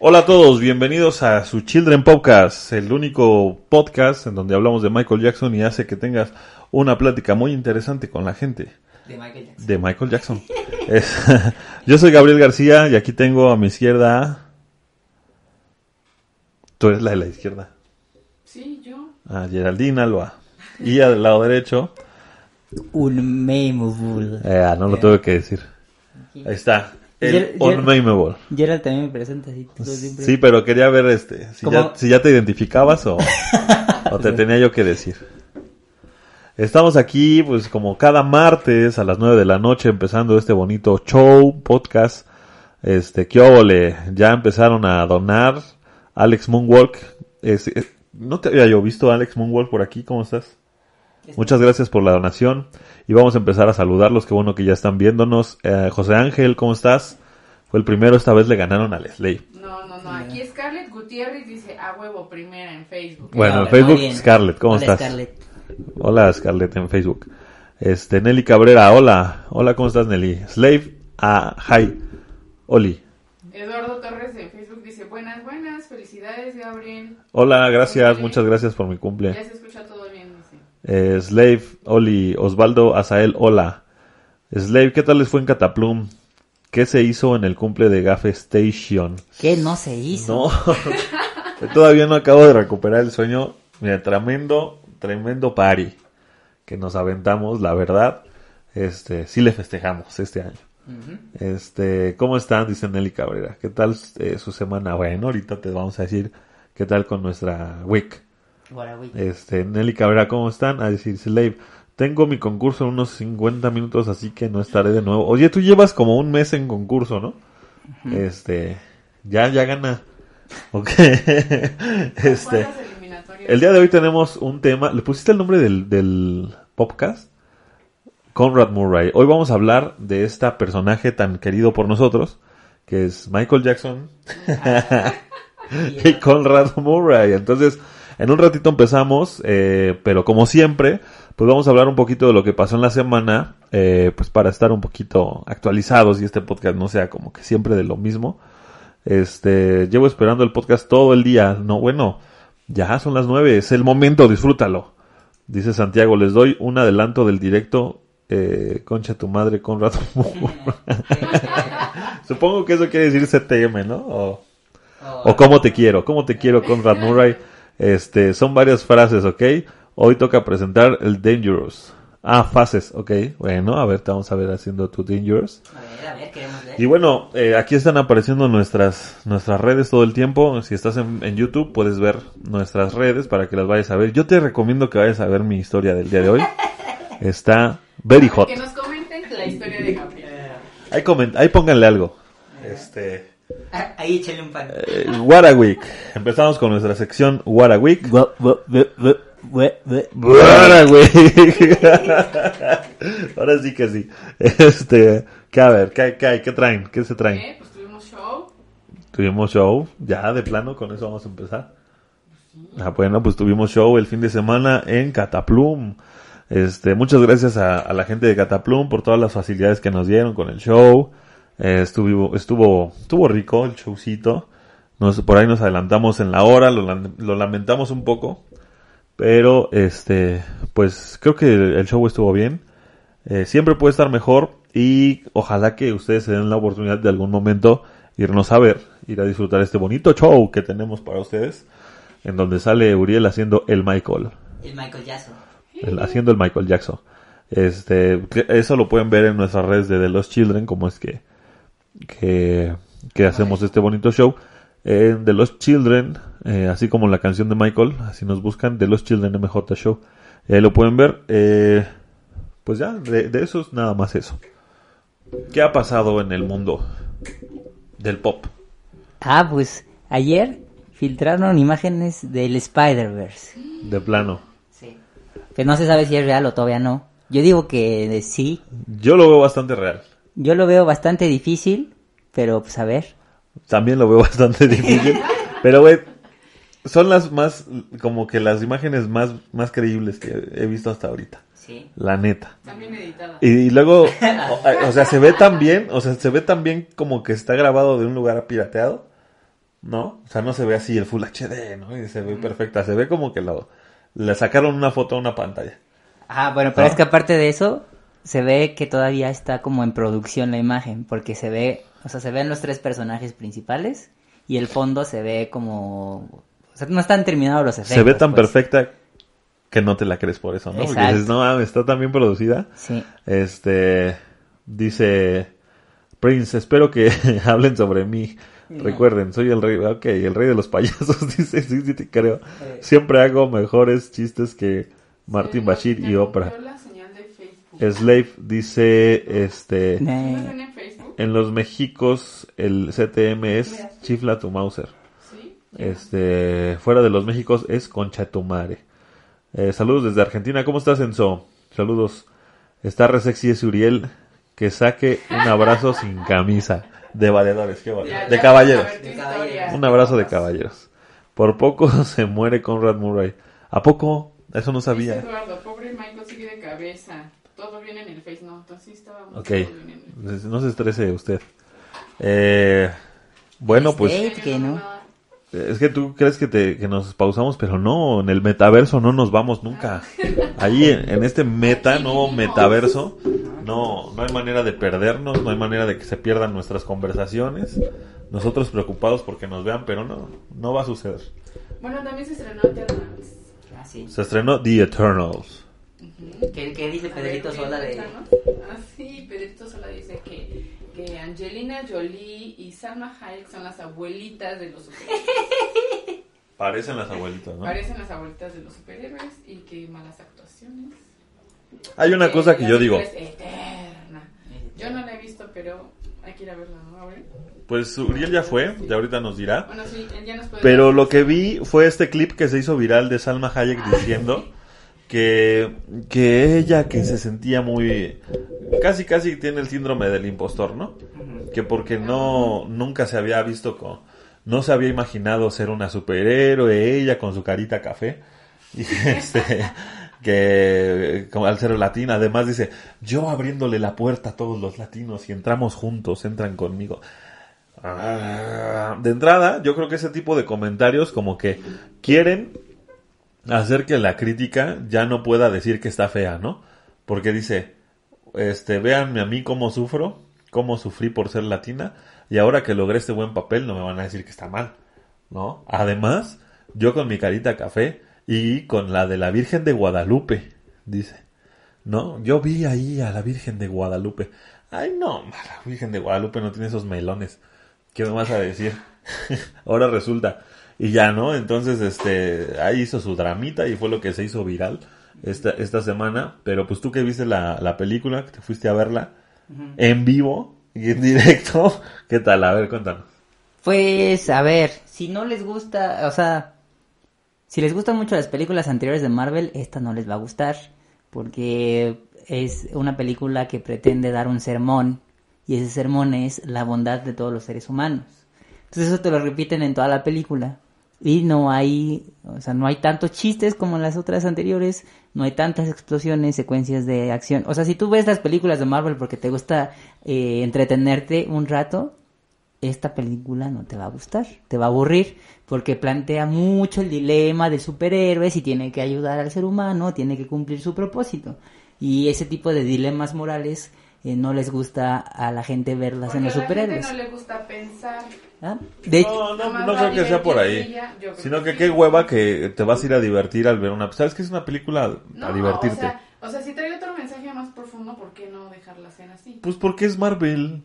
Hola a todos, bienvenidos a su Children Podcast, el único podcast en donde hablamos de Michael Jackson y hace que tengas una plática muy interesante con la gente De Michael Jackson. de Michael Jackson. Es- yo soy Gabriel García y aquí tengo a mi izquierda... Tú eres la de la izquierda. Sí, yo. A Geraldine Alba. Y al lado derecho... Unmameable. eh, no lo tuve que decir. Ahí está. El. Gerald también me presenta así todo siempre. Sí, pero quería ver este, si, ya, si ya te identificabas o, o te tenía yo que decir. Estamos aquí, pues como cada martes a las 9 de la noche empezando este bonito show, podcast. Este, qué óvole, ya empezaron a donar. Alex Moonwalk, es- es- no te había yo visto Alex Moonwalk por aquí, ¿cómo estás? Muchas gracias por la donación y vamos a empezar a saludarlos, qué bueno que ya están viéndonos. Eh, José Ángel, ¿cómo estás? Fue el primero, esta vez le ganaron a Leslie. No, no, no. Aquí Scarlett Gutiérrez dice a huevo primera en Facebook. Bueno, en Facebook. Scarlett, ¿cómo Hola, estás? Scarlett. Hola, Scarlett, en Facebook. Este, Nelly Cabrera, hola. Hola, ¿cómo estás, Nelly? Slave, ah, hi. Oli. Eduardo Torres en Facebook dice buenas, buenas. Felicidades, Gabriel. Hola, gracias, muchas gracias por mi Ya cumple. se escucha todo. Eh, Slave, Oli, Osvaldo, Azael, hola. Slave, ¿qué tal les fue en Cataplum? ¿Qué se hizo en el cumple de Gafe Station? ¿Qué no se hizo? No, todavía no acabo de recuperar el sueño. Mira, tremendo, tremendo party que nos aventamos, la verdad. Este, sí le festejamos este año. Este, ¿cómo están? Dice Nelly Cabrera. ¿Qué tal eh, su semana? Bueno, ahorita te vamos a decir qué tal con nuestra week. Este, Nelly Cabrera, ¿cómo están? A decir, Slave, tengo mi concurso en unos 50 minutos, así que no estaré de nuevo. Oye, tú llevas como un mes en concurso, ¿no? Este, ya, ya gana. Ok. este, el día de hoy tenemos un tema. ¿Le pusiste el nombre del, del podcast? Conrad Murray. Hoy vamos a hablar de este personaje tan querido por nosotros, que es Michael Jackson y Conrad Murray. Entonces, en un ratito empezamos, eh, pero como siempre, pues vamos a hablar un poquito de lo que pasó en la semana, eh, pues para estar un poquito actualizados y este podcast no sea como que siempre de lo mismo. Este, llevo esperando el podcast todo el día. No, bueno, ya son las nueve, es el momento, disfrútalo. Dice Santiago, les doy un adelanto del directo. Eh, concha tu madre, Conrad. Supongo que eso quiere decir CTM, ¿no? O- o cómo te quiero, cómo te quiero Conrad Murray. Este, son varias frases, ¿ok? Hoy toca presentar el Dangerous. Ah, fases, ok. Bueno, a ver, te vamos a ver haciendo tu Dangerous. A ver, a ver, queremos ver. Y bueno, eh, aquí están apareciendo nuestras, nuestras redes todo el tiempo. Si estás en, en YouTube, puedes ver nuestras redes para que las vayas a ver. Yo te recomiendo que vayas a ver mi historia del día de hoy. Está very hot. Que nos comenten la historia de Gabriel. Ahí, coment- ahí pónganle algo. Este, Ahí échale un pan. eh, What a Week. Empezamos con nuestra sección What a Week. What a Week. Ahora sí que sí. Este, ¿qué a ver? ¿Qué, qué hay? ¿Qué traen? ¿Qué se traen? Eh, Pues tuvimos show. Tuvimos show, ya de plano, con eso vamos a empezar. Ah, bueno, pues tuvimos show el fin de semana en Cataplum. Este, muchas gracias a, a la gente de Cataplum por todas las facilidades que nos dieron con el show. Eh, estuvo, estuvo, estuvo rico el showcito. Nos, por ahí nos adelantamos en la hora, lo, lam- lo lamentamos un poco. Pero, este, pues creo que el, show estuvo bien. Eh, siempre puede estar mejor y ojalá que ustedes se den la oportunidad de algún momento irnos a ver, ir a disfrutar este bonito show que tenemos para ustedes, en donde sale Uriel haciendo el Michael, El Michael Jackson. el- haciendo el Michael Jackson. Este, eso lo pueden ver en nuestras redes de The Lost Children, como es que, que, que hacemos este bonito show. En The Lost Children, eh, así como la canción de Michael, así nos buscan, The Lost Children MJ Show. Eh, lo pueden ver. Eh, pues ya, de, de eso es nada más eso. ¿Qué ha pasado en el mundo del pop? Ah, pues ayer filtraron imágenes del Spider-Verse. De plano. Sí. Que no se sabe si es real o todavía no. Yo digo que de sí. Yo lo veo bastante real. Yo lo veo bastante difícil, pero pues a ver. También lo veo bastante difícil. Pero, güey, son las más, como que las imágenes más, más creíbles que he visto hasta ahorita. Sí. La neta. También editada. Y, y luego, o, o sea, se ve tan bien, o sea, se ve tan bien como que está grabado de un lugar pirateado, ¿no? O sea, no se ve así el Full HD, ¿no? Y se ve perfecta, se ve como que lo, le sacaron una foto a una pantalla. Ah, bueno, pero es que aparte de eso, se ve que todavía está como en producción la imagen, porque se ve, o sea, se ven los tres personajes principales y el fondo se ve como, o sea, no están terminados los efectos. se ve tan pues. perfecta que no te la crees por eso, ¿no? Porque Exacto. dices, no está tan bien producida. Sí. Este, dice Prince, espero que hablen sobre mí. Recuerden, soy el rey, ok, el rey de los payasos, dice, sí, sí, te creo. Eh. Siempre hago mejores chistes que Martin Se Bashir y Oprah. la señal de Facebook. Slave dice, este, ¿No Eh, en los Méxicos el CTM es chifla tu Mauser. Sí. Este, fuera de los Méxicos es concha tu madre. Eh, saludos desde Argentina, ¿cómo estás Enzo? Saludos. Está re sexy ese Uriel, que saque un abrazo sin camisa. De valedores, qué De caballeros. Un abrazo de caballeros. Por poco se muere Conrad Murray. ¿A poco? Eso no Dice sabía. Eduardo, pobre Michael sigue de cabeza. Todo bien en el Face, no, entonces estaba muy Ok. todo bien en el No se estrese usted. Eh, bueno, pues Este, que no. es que tú crees que, te, que nos pausamos, pero no, en el metaverso no nos vamos nunca. Ahí en, en este meta, nuevo metaverso, no, no hay manera de perdernos, no hay manera de que se pierdan nuestras conversaciones. Nosotros preocupados porque nos vean, pero no, no va a suceder. Bueno, también se estrenó Eternals. Ah, sí. Se estrenó The Eternals. ¿Qué, qué dice A Pedrito ¿qué Sola de...? Ah, sí, Pedrito Sola dice que, que Angelina Jolie y Salma Hayek son las abuelitas de los superhéroes. Parecen las abuelitas, ¿no? Parecen las abuelitas de los superhéroes y que malas actuaciones. Hay una cosa que la yo digo, es eterna. Yo no la he visto, pero hay que ir a verla, ¿no? Abril? pues Uriel ya fue, ya ahorita nos dirá. Bueno, sí, ya nos puede Pero lo que vi fue este clip que se hizo viral de Salma Hayek diciendo que, que ella que se sentía muy... Casi casi tiene el síndrome del impostor, ¿no? Que porque no nunca se había visto con... No se había imaginado ser una superhéroe, ella con su carita café. Y este... Que como al ser latina, además dice, yo abriéndole la puerta a todos los latinos y entramos juntos, entran conmigo. Ah, de entrada, yo creo que ese tipo de comentarios como que quieren hacer que la crítica ya no pueda decir que está fea, ¿no? Porque dice, este, véanme a mí cómo sufro, cómo sufrí por ser latina, y ahora que logré este buen papel no me van a decir que está mal, ¿no? Además, yo con mi carita café y con la de la Virgen de Guadalupe, dice. ¿No? Yo vi ahí a la Virgen de Guadalupe. Ay, no, la Virgen de Guadalupe no tiene esos melones. ¿Qué me vas a decir? Ahora resulta. Y ya, ¿no? Entonces, este, ahí hizo su dramita y fue lo que se hizo viral esta, esta semana. Pero pues tú que viste la, la película, que te fuiste a verla en vivo y en directo, ¿qué tal? A ver, cuéntanos. Pues, a ver, si no les gusta, o sea, si les gustan mucho las películas anteriores de Marvel, esta no les va a gustar, porque es una película que pretende dar un sermón, y ese sermón es la bondad de todos los seres humanos. Entonces eso te lo repiten en toda la película. Y no hay, o sea, no hay tantos chistes como en las otras anteriores, no hay tantas explosiones, secuencias de acción. O sea, si tú ves las películas de Marvel porque te gusta eh, entretenerte un rato, esta película no te va a gustar, te va a aburrir, porque plantea mucho el dilema del superhéroe, si tiene que ayudar al ser humano, tiene que cumplir su propósito. Y ese tipo de dilemas morales eh, no les gusta a la gente verlas Porque en los a la gente superhéroes. no le gusta pensar. ¿Ah? De hecho, No, no, no creo que sea por ahí. creo Sino que sí. qué hueva que te vas a ir a divertir al ver una... ¿Sabes que es una película No, a divertirte? O sea, o sea, si trae otro mensaje más profundo, ¿por qué no dejarla ser así? Pues porque es Marvel.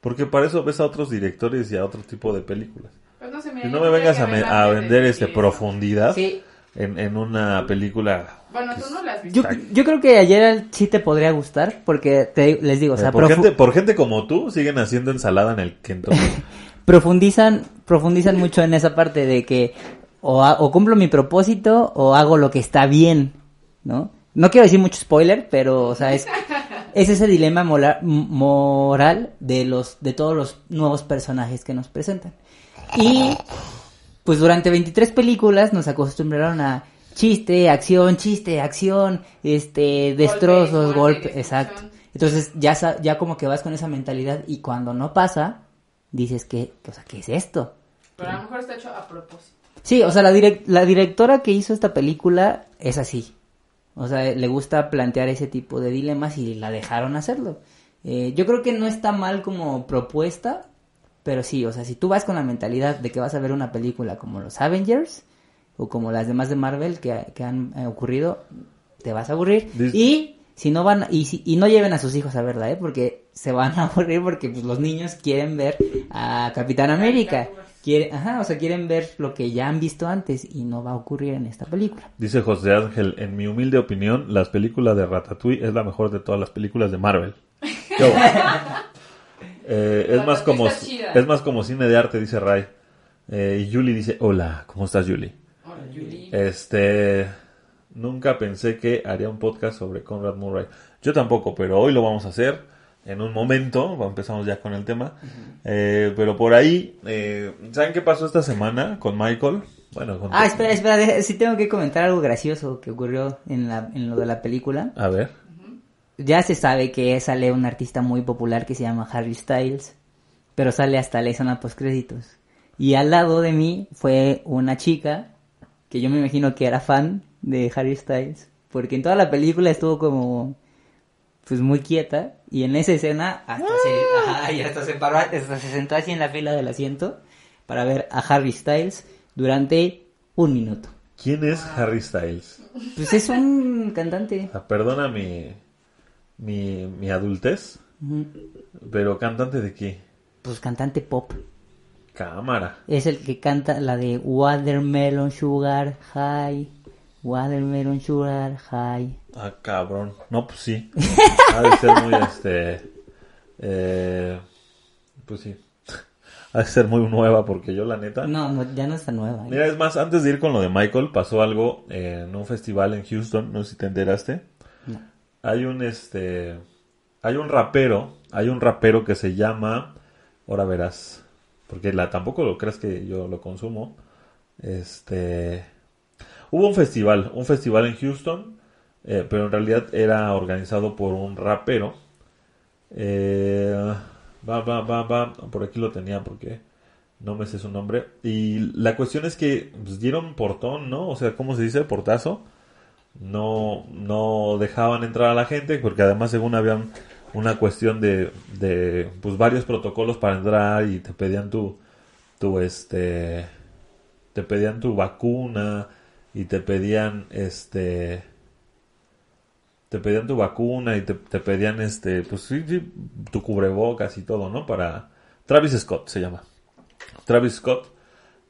Porque para eso ves a otros directores y a otro tipo de películas. Pues no se me Y no me vengas a, me- a vender este profundidad sí, en, en una película. Bueno, tú no la has visto. yo, yo creo que ayer sí te podría gustar, porque te, les digo, o sea, por, profu- gente, por gente como tú siguen haciendo ensalada en el Kentucky. profundizan, profundizan mucho en esa parte de que o, ha- o cumplo mi propósito o hago lo que está bien, ¿no? No quiero decir mucho spoiler, pero, o sea, es, es ese dilema mola- moral de los, de todos los nuevos personajes que nos presentan. Y, pues durante 23 películas nos acostumbraron a chiste, acción, chiste, acción, este, destrozos, golpes, exacto. destrucción. Entonces ya, ya como que vas con esa mentalidad y cuando no pasa, dices que, o sea, ¿qué es esto? Pero a lo mejor está hecho a propósito. Sí, o sea, la, direc- la directora que hizo esta película es así. O sea, le gusta plantear ese tipo de dilemas y la dejaron hacerlo. Eh, yo creo que no está mal como propuesta, pero sí, o sea, si tú vas con la mentalidad de que vas a ver una película como los Avengers o como las demás de Marvel que, que han eh, ocurrido, te vas a aburrir. Y si no van y, si- y no lleven a sus hijos a verla, ¿eh? Porque se van a aburrir porque pues, los niños quieren ver a Capitán América. Quiere, ajá, o sea, quieren ver lo que ya han visto antes y no va a ocurrir en esta película. Dice José Ángel, en mi humilde opinión, las películas de Ratatouille es la mejor de todas las películas de Marvel. Eh, es más como es más como cine de arte, dice Ray. Eh, y Julie dice, hola, ¿cómo estás, Julie? Hola, Julie. Este, nunca pensé que haría un podcast sobre Conrad Murray. Yo tampoco, pero hoy lo vamos a hacer en un momento. Empezamos ya con el tema. Eh, pero por ahí, eh, ¿saben qué pasó esta semana con Michael? Bueno, con Ah, espera, espera, sí tengo que comentar algo gracioso que ocurrió en, la, en lo de la película. A ver. Ya se sabe que sale un artista muy popular que se llama Harry Styles, pero sale hasta la escena post créditos. Y al lado de mí fue una chica que yo me imagino que era fan de Harry Styles, porque en toda la película estuvo como pues muy quieta y en esa escena hasta se, ajá, y hasta se paró, hasta se sentó así en la fila del asiento para ver a Harry Styles durante un minuto. ¿Quién es Harry Styles? Pues es un cantante. Ah, perdona mi, mi, mi adultez, pero cantante de qué? Pues cantante pop. Cámara. Es el que canta la de Watermelon Sugar High. Watermelon Sugar High. Ah, cabrón. No, pues sí. Ha de ser muy, este... eh, pues sí. Ha de ser muy nueva porque yo la neta... No, no, ya no está nueva. ¿eh? Mira, es más, antes de ir con lo de Michael, pasó algo en un festival en Houston, no sé si te enteraste. No. Hay un, este... Hay un rapero, hay un rapero que se llama... Ahora verás, porque la, tampoco lo creas que yo lo consumo. Este... Hubo un festival, un festival en Houston, eh, pero en realidad era organizado por un rapero. Eh, va, va, va, va, por aquí lo tenía porque no me sé su nombre. Y la cuestión es que pues, dieron portón, ¿no? O sea, ¿cómo se dice? Portazo. No, no dejaban entrar a la gente porque además según habían una cuestión de, de pues varios protocolos para entrar y te pedían tu, tu este, te pedían tu vacuna y te pedían este, te pedían tu vacuna y te, te pedían este, pues sí, sí, tu cubrebocas y todo, ¿no? Para Travis Scott se llama. Travis Scott,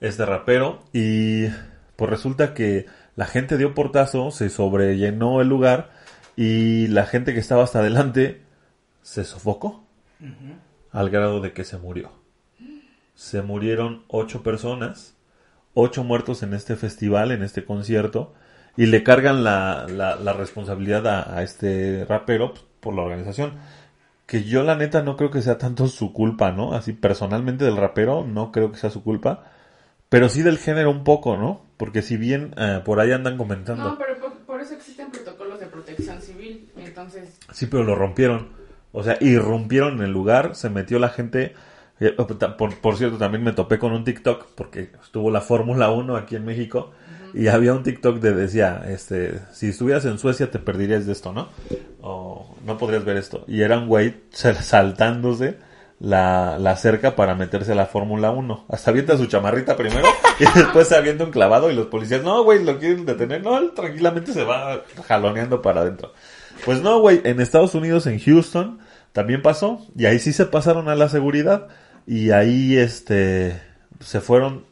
este rapero, y pues resulta que la gente dio portazo, se sobrellenó el lugar y la gente que estaba hasta adelante se sofocó al grado de que se murió. Se murieron ocho personas, ocho muertos en este festival, en este concierto, y le cargan la, la, la responsabilidad a, a este rapero pues, por la organización. Que yo la neta no creo que sea tanto su culpa, ¿no? Así personalmente del rapero no creo que sea su culpa. Pero sí del género un poco, ¿no? Porque si bien eh, por ahí andan comentando. No, pero por, por eso existen protocolos de protección civil. Entonces, Sí, pero lo rompieron. O sea, irrumpieron en el lugar, se metió la gente. Eh, Por, por cierto, también me topé con un TikTok, porque estuvo la Fórmula 1 aquí en México, y había un TikTok de decía, este, si estuvieras en Suecia te perderías de esto, ¿no? O no podrías ver esto. Y era un güey sal- saltándose la, la cerca para meterse a la Fórmula 1. Hasta avienta su chamarrita primero y después se avienta un clavado y los policías, no, güey, lo quieren detener. No, él tranquilamente se va jaloneando para adentro. Pues no, güey, en Estados Unidos, en Houston, también pasó. Y ahí sí se pasaron a la seguridad. Y ahí, este, se fueron,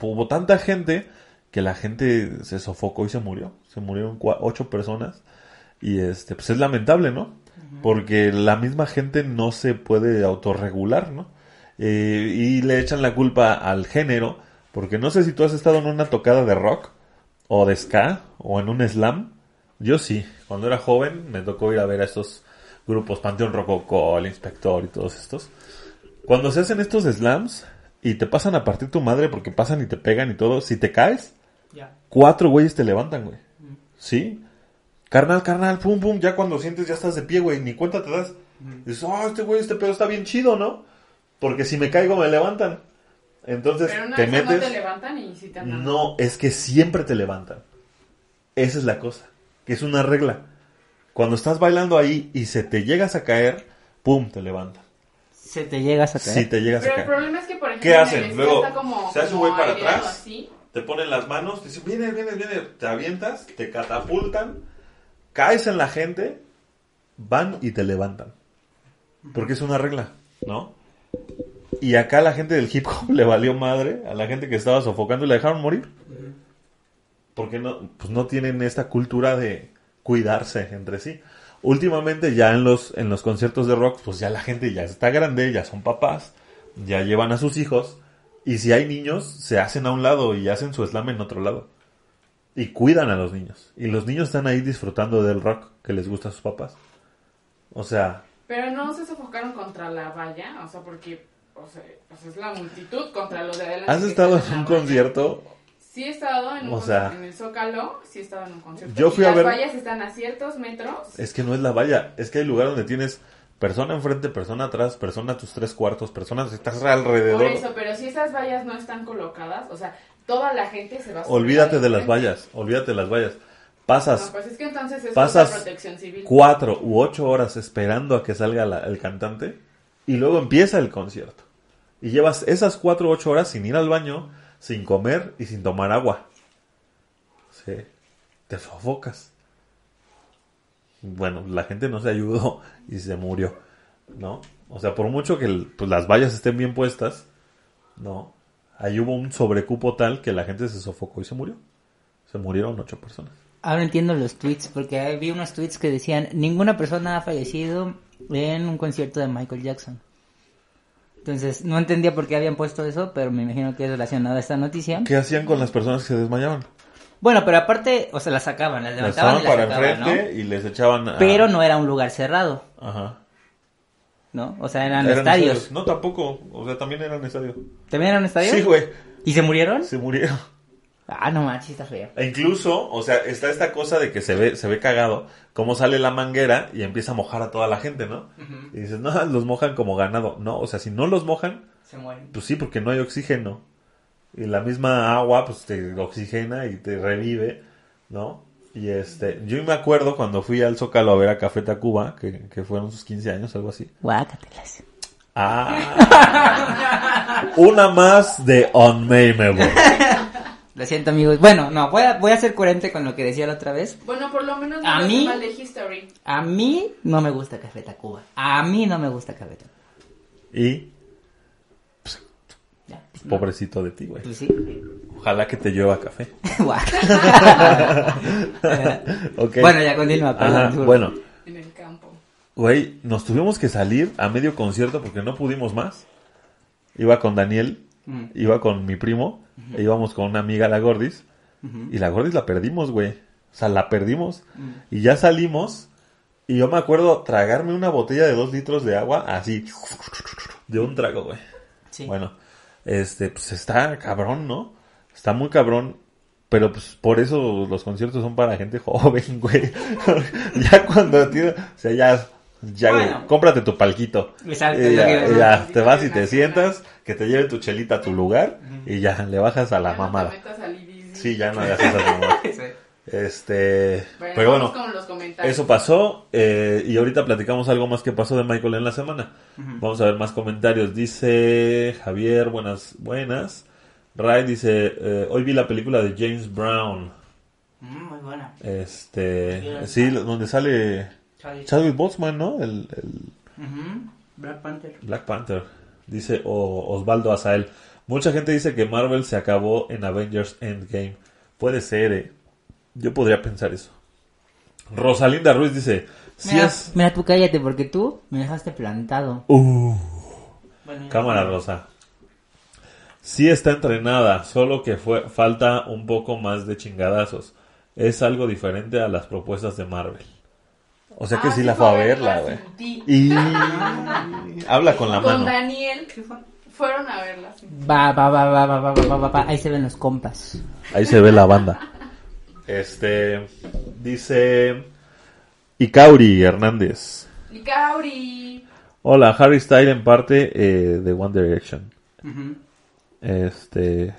hubo tanta gente que la gente se sofocó y se murió. Se murieron ocho personas. Y este, pues es lamentable, ¿no? Porque la misma gente no se puede autorregular, ¿no? eh, y le echan la culpa al género, porque no sé si tú has estado en una tocada de rock, o de ska, o en un slam. Yo sí, cuando era joven me tocó ir a ver a estos grupos, Panteón Rococó, El Inspector y todos estos. Cuando se hacen estos slams y te pasan a partir tu madre porque pasan y te pegan y todo, si te caes, Ya. cuatro güeyes te levantan, güey. ¿Sí? Carnal, carnal, pum, pum, ya cuando sientes ya estás de pie, güey, ni cuenta te das. Dices, oh, este güey, este pedo está bien chido, ¿no? Porque si me caigo me levantan. Entonces Pero una te vez metes... no te levantan y si te andan. No, es que siempre te levantan. Esa es la cosa. Que es una regla. Cuando estás bailando ahí y se te llegas a caer, pum, te levantan. Se te llegas a caer. Si te llegas Pero a el caer. problema es que, por ejemplo, ¿Qué en hacen? Luego, está como, se hace un como güey para atrás. así. Te ponen las manos, te dicen, viene, viene, viene, te avientas, te catapultan, caes en la gente, van y te levantan. Porque es una regla, ¿no? Y acá la gente del hip hop le valió madre a la gente que estaba sofocando y la dejaron morir. Porque no, pues no tienen esta cultura de cuidarse entre sí. Últimamente ya en los, en los conciertos de rock, pues ya la gente ya está grande, ya son papás, ya llevan a sus hijos. Y si hay niños, se hacen a un lado y hacen su slam en otro lado. Y cuidan a los niños. Y los niños están ahí disfrutando del rock que les gusta a sus papás. O sea, Pero no se sofocaron contra la valla, o sea, porque o sea, pues es la multitud contra los de adelante. ¿has estado en un valla. concierto? Sí he estado en, un O sea, en el Zócalo, sí he estado en un concierto. yo Y fui a las ver- vallas están a ciertos metros. Es que no es la valla. Es que hay lugar donde tienes persona enfrente, persona atrás, persona a tus tres cuartos, personas estás alrededor. Por eso, pero si esas vallas no están colocadas, o sea, toda la gente se va a Olvídate de las vallas. Olvídate de las vallas. No, Pasas pues es que entonces es pasas protección civil. cuatro u ocho horas esperando a que salga la- el cantante y luego empieza el concierto. Y llevas esas cuatro u ocho horas sin ir al baño, sin comer y sin tomar agua. Sí, te sofocas. Bueno, la gente no se ayudó y se murió, ¿no? O sea, por mucho que pues, las vallas estén bien puestas, ¿no? Ahí hubo un sobrecupo tal que la gente se sofocó y se murió. Se murieron ocho personas. Ahora entiendo los tweets, porque vi unos tweets que decían, ninguna persona ha fallecido en un concierto de Michael Jackson. Entonces, no entendía por qué habían puesto eso, pero me imagino que es relacionado a esta noticia. ¿Qué hacían con las personas que se desmayaban? Bueno, pero aparte, o sea, las sacaban, las Las levantaban estaban y las para sacaban, enfrente ¿no? y les echaban a... Pero no era un lugar cerrado, Ajá. ¿no? O sea, eran, Eran estadios. No, tampoco. O sea, también eran estadios. ¿También era un estadio? Sí, güey. ¿Y se murieron? Se murieron. Ah, no manches, está feo. E incluso, o sea, está esta cosa de que se ve, se ve cagado, cómo sale la manguera y empieza a mojar a toda la gente, ¿no? Y dices, no, los mojan como ganado. No, o sea, si no los mojan, Se mueren. pues sí, porque no hay oxígeno. Y la misma agua, pues te oxigena y te revive, ¿no? Y este, yo me acuerdo cuando fui al Zócalo a ver a Café Tacuba, que, que fueron sus 15 años, algo así. Guácatelas. Ah, una más de Unnameable. Lo siento, amigos. Bueno, no, voy a, voy a ser coherente con lo que decía la otra vez. Bueno, por lo menos no A mí- mal de History. A mí no me gusta Café Tacuba. A mí no me gusta Café Tacuba. Y Ya, pues, no. pobrecito de ti, güey. Pues sí. Ojalá que te llueva café. Ok. Bueno, ya continúa, Ajá, bueno, En el campo. güey, nos tuvimos que salir a medio concierto porque no pudimos más. Iba con Daniel, Mm. iba con mi primo, e íbamos con una amiga, la Gordis. Y la Gordis la perdimos, güey. O sea, la perdimos. Mm. Y ya salimos. Y yo me acuerdo tragarme una botella de dos litros de agua así. De un trago, güey. Sí. Bueno, este, pues está cabrón, ¿no? Está muy cabrón. Pero pues por eso los conciertos son para gente joven, güey. ya cuando tiene, o sea, ya, ya, güey, cómprate tu palquito. Exacto, ya, decir. ya, te vas y te sientas, que te lleve tu chelita a tu lugar y ya le bajas a la Ya no te mamada. al IBC. Sí, ya no hagas esas mamadas. Sí. Este, Bueno, pero bueno, con los comentarios. eso pasó eh, y ahorita platicamos algo más que pasó de Michael en la semana. Vamos a ver más comentarios. Dice Javier, buenas, buenas. Ray dice, eh, hoy vi la película de James Brown. Mm, muy buena. Este, sí, donde sale. Chadwick Boseman, ¿no? El. Black Panther. Black Panther. Dice o- Osvaldo Azael. Mucha gente dice que Marvel se acabó en Avengers Endgame. Puede ser, eh. Yo podría pensar eso. Rosalinda Ruiz dice, si Mira, es... mira, tú cállate porque tú me dejaste plantado. Uh, Cámara Rosa. Sí está entrenada, solo que fue, falta un poco más de chingadazos. Es algo diferente a las propuestas de Marvel. O sea que ah, sí, sí la fue a verla, güey. Y habla con la con mano. Con Daniel fueron a verla. Sí. Va, va, va, va, va, va, va, va, ahí se ven los compas. Ahí se ve la banda. Este dice Icauri Hernández. Icauri. Hola, Harry Style en parte eh, de One Direction. Este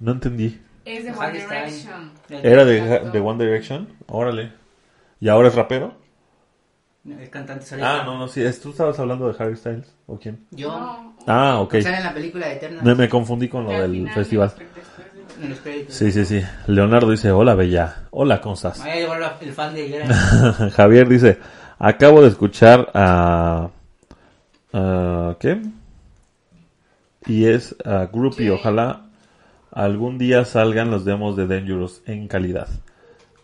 no entendí. Es de pues One Direction. Era de One Direction. Órale. ¿Y ahora es rapero? El cantante solista. Ah, no, no, sí. es- ¿Tú estabas hablando de Harry Styles? ¿O quién? Yo. No. Ah, ok. Sale en la película de Eterna. Me, me confundí con lo del final, festival. En los créditos. Sí, sí, sí. Leonardo dice, hola, Bella. Hola, ¿cómo estás? Ahí llegó la- el fan de. Javier dice, acabo de escuchar a... a- ¿Qué? Y es a Groupie. Ojalá algún día salgan los demos de Dangerous en calidad.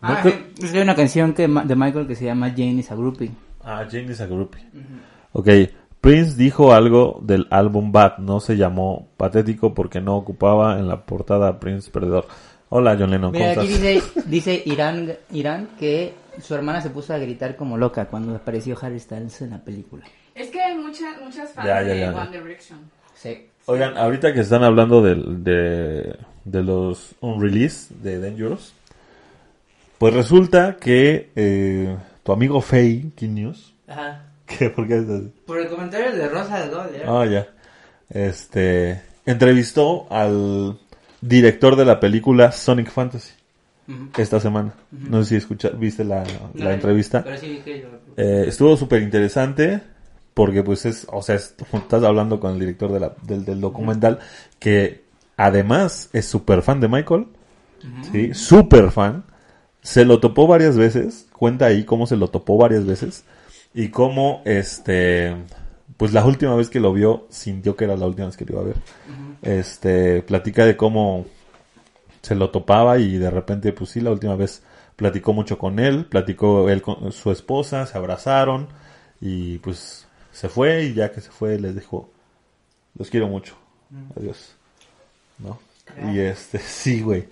No Ah. Es que hay una canción que, de Michael que se llama Jane is a groupie. Ah, Jane is a groupie. Ok, Prince dijo algo del álbum Bad, no se llamó patético porque no ocupaba en la portada Prince Perdedor. Hola, John Lennon, ¿cómo Mira, aquí estás? dice, dice Irán, Irán que su hermana se puso a gritar como loca cuando apareció Harry Styles en la película. Es que hay muchas, muchas fans Ya, ya, de ya, ya. One Direction. Sí. Oigan, ahorita que están hablando del- de, de los unrelease de Dangerous, pues resulta que eh, tu amigo Faye, News, Ajá. que ¿por qué es así? Por el comentario de Rosa de Gold. Ah, ya. Este, entrevistó al director de la película Sonic Fantasy esta semana. No sé si escucha, viste la, la entrevista. Pero sí vi que yo... Eh, estuvo súper interesante porque pues es, o sea, es- estás hablando con el director de la- del, del documental que además es súper fan de Michael, sí, súper fan, se lo topó varias veces, cuenta ahí cómo se lo topó varias veces y cómo este, pues la última vez que lo vio sintió que era la última vez que lo iba a ver, este, platica de cómo se lo topaba y de repente, pues sí, la última vez platicó mucho con él, platicó él con su esposa, se abrazaron y pues se fue y ya que se fue les dijo, los quiero mucho, adiós, ¿no? Y este, sí, güey.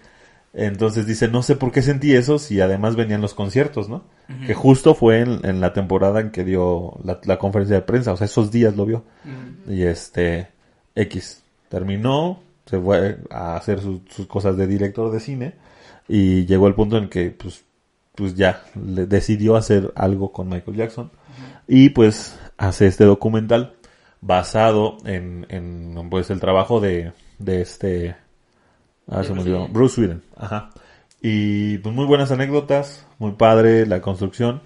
Entonces dice, no sé por qué sentí eso si además venían los conciertos, ¿no? Que justo fue en, en la temporada en que dio la, la conferencia de prensa, o sea, esos días lo vio. Y este, X, terminó, se fue a hacer sus- sus cosas de director de cine y llegó el punto en que, pues, pues ya, le decidió hacer algo con Michael Jackson y pues hace este documental basado en, en pues el trabajo de, de este, ah, se me Bruce Whedon, ajá. Y pues muy buenas anécdotas, muy padre la construcción.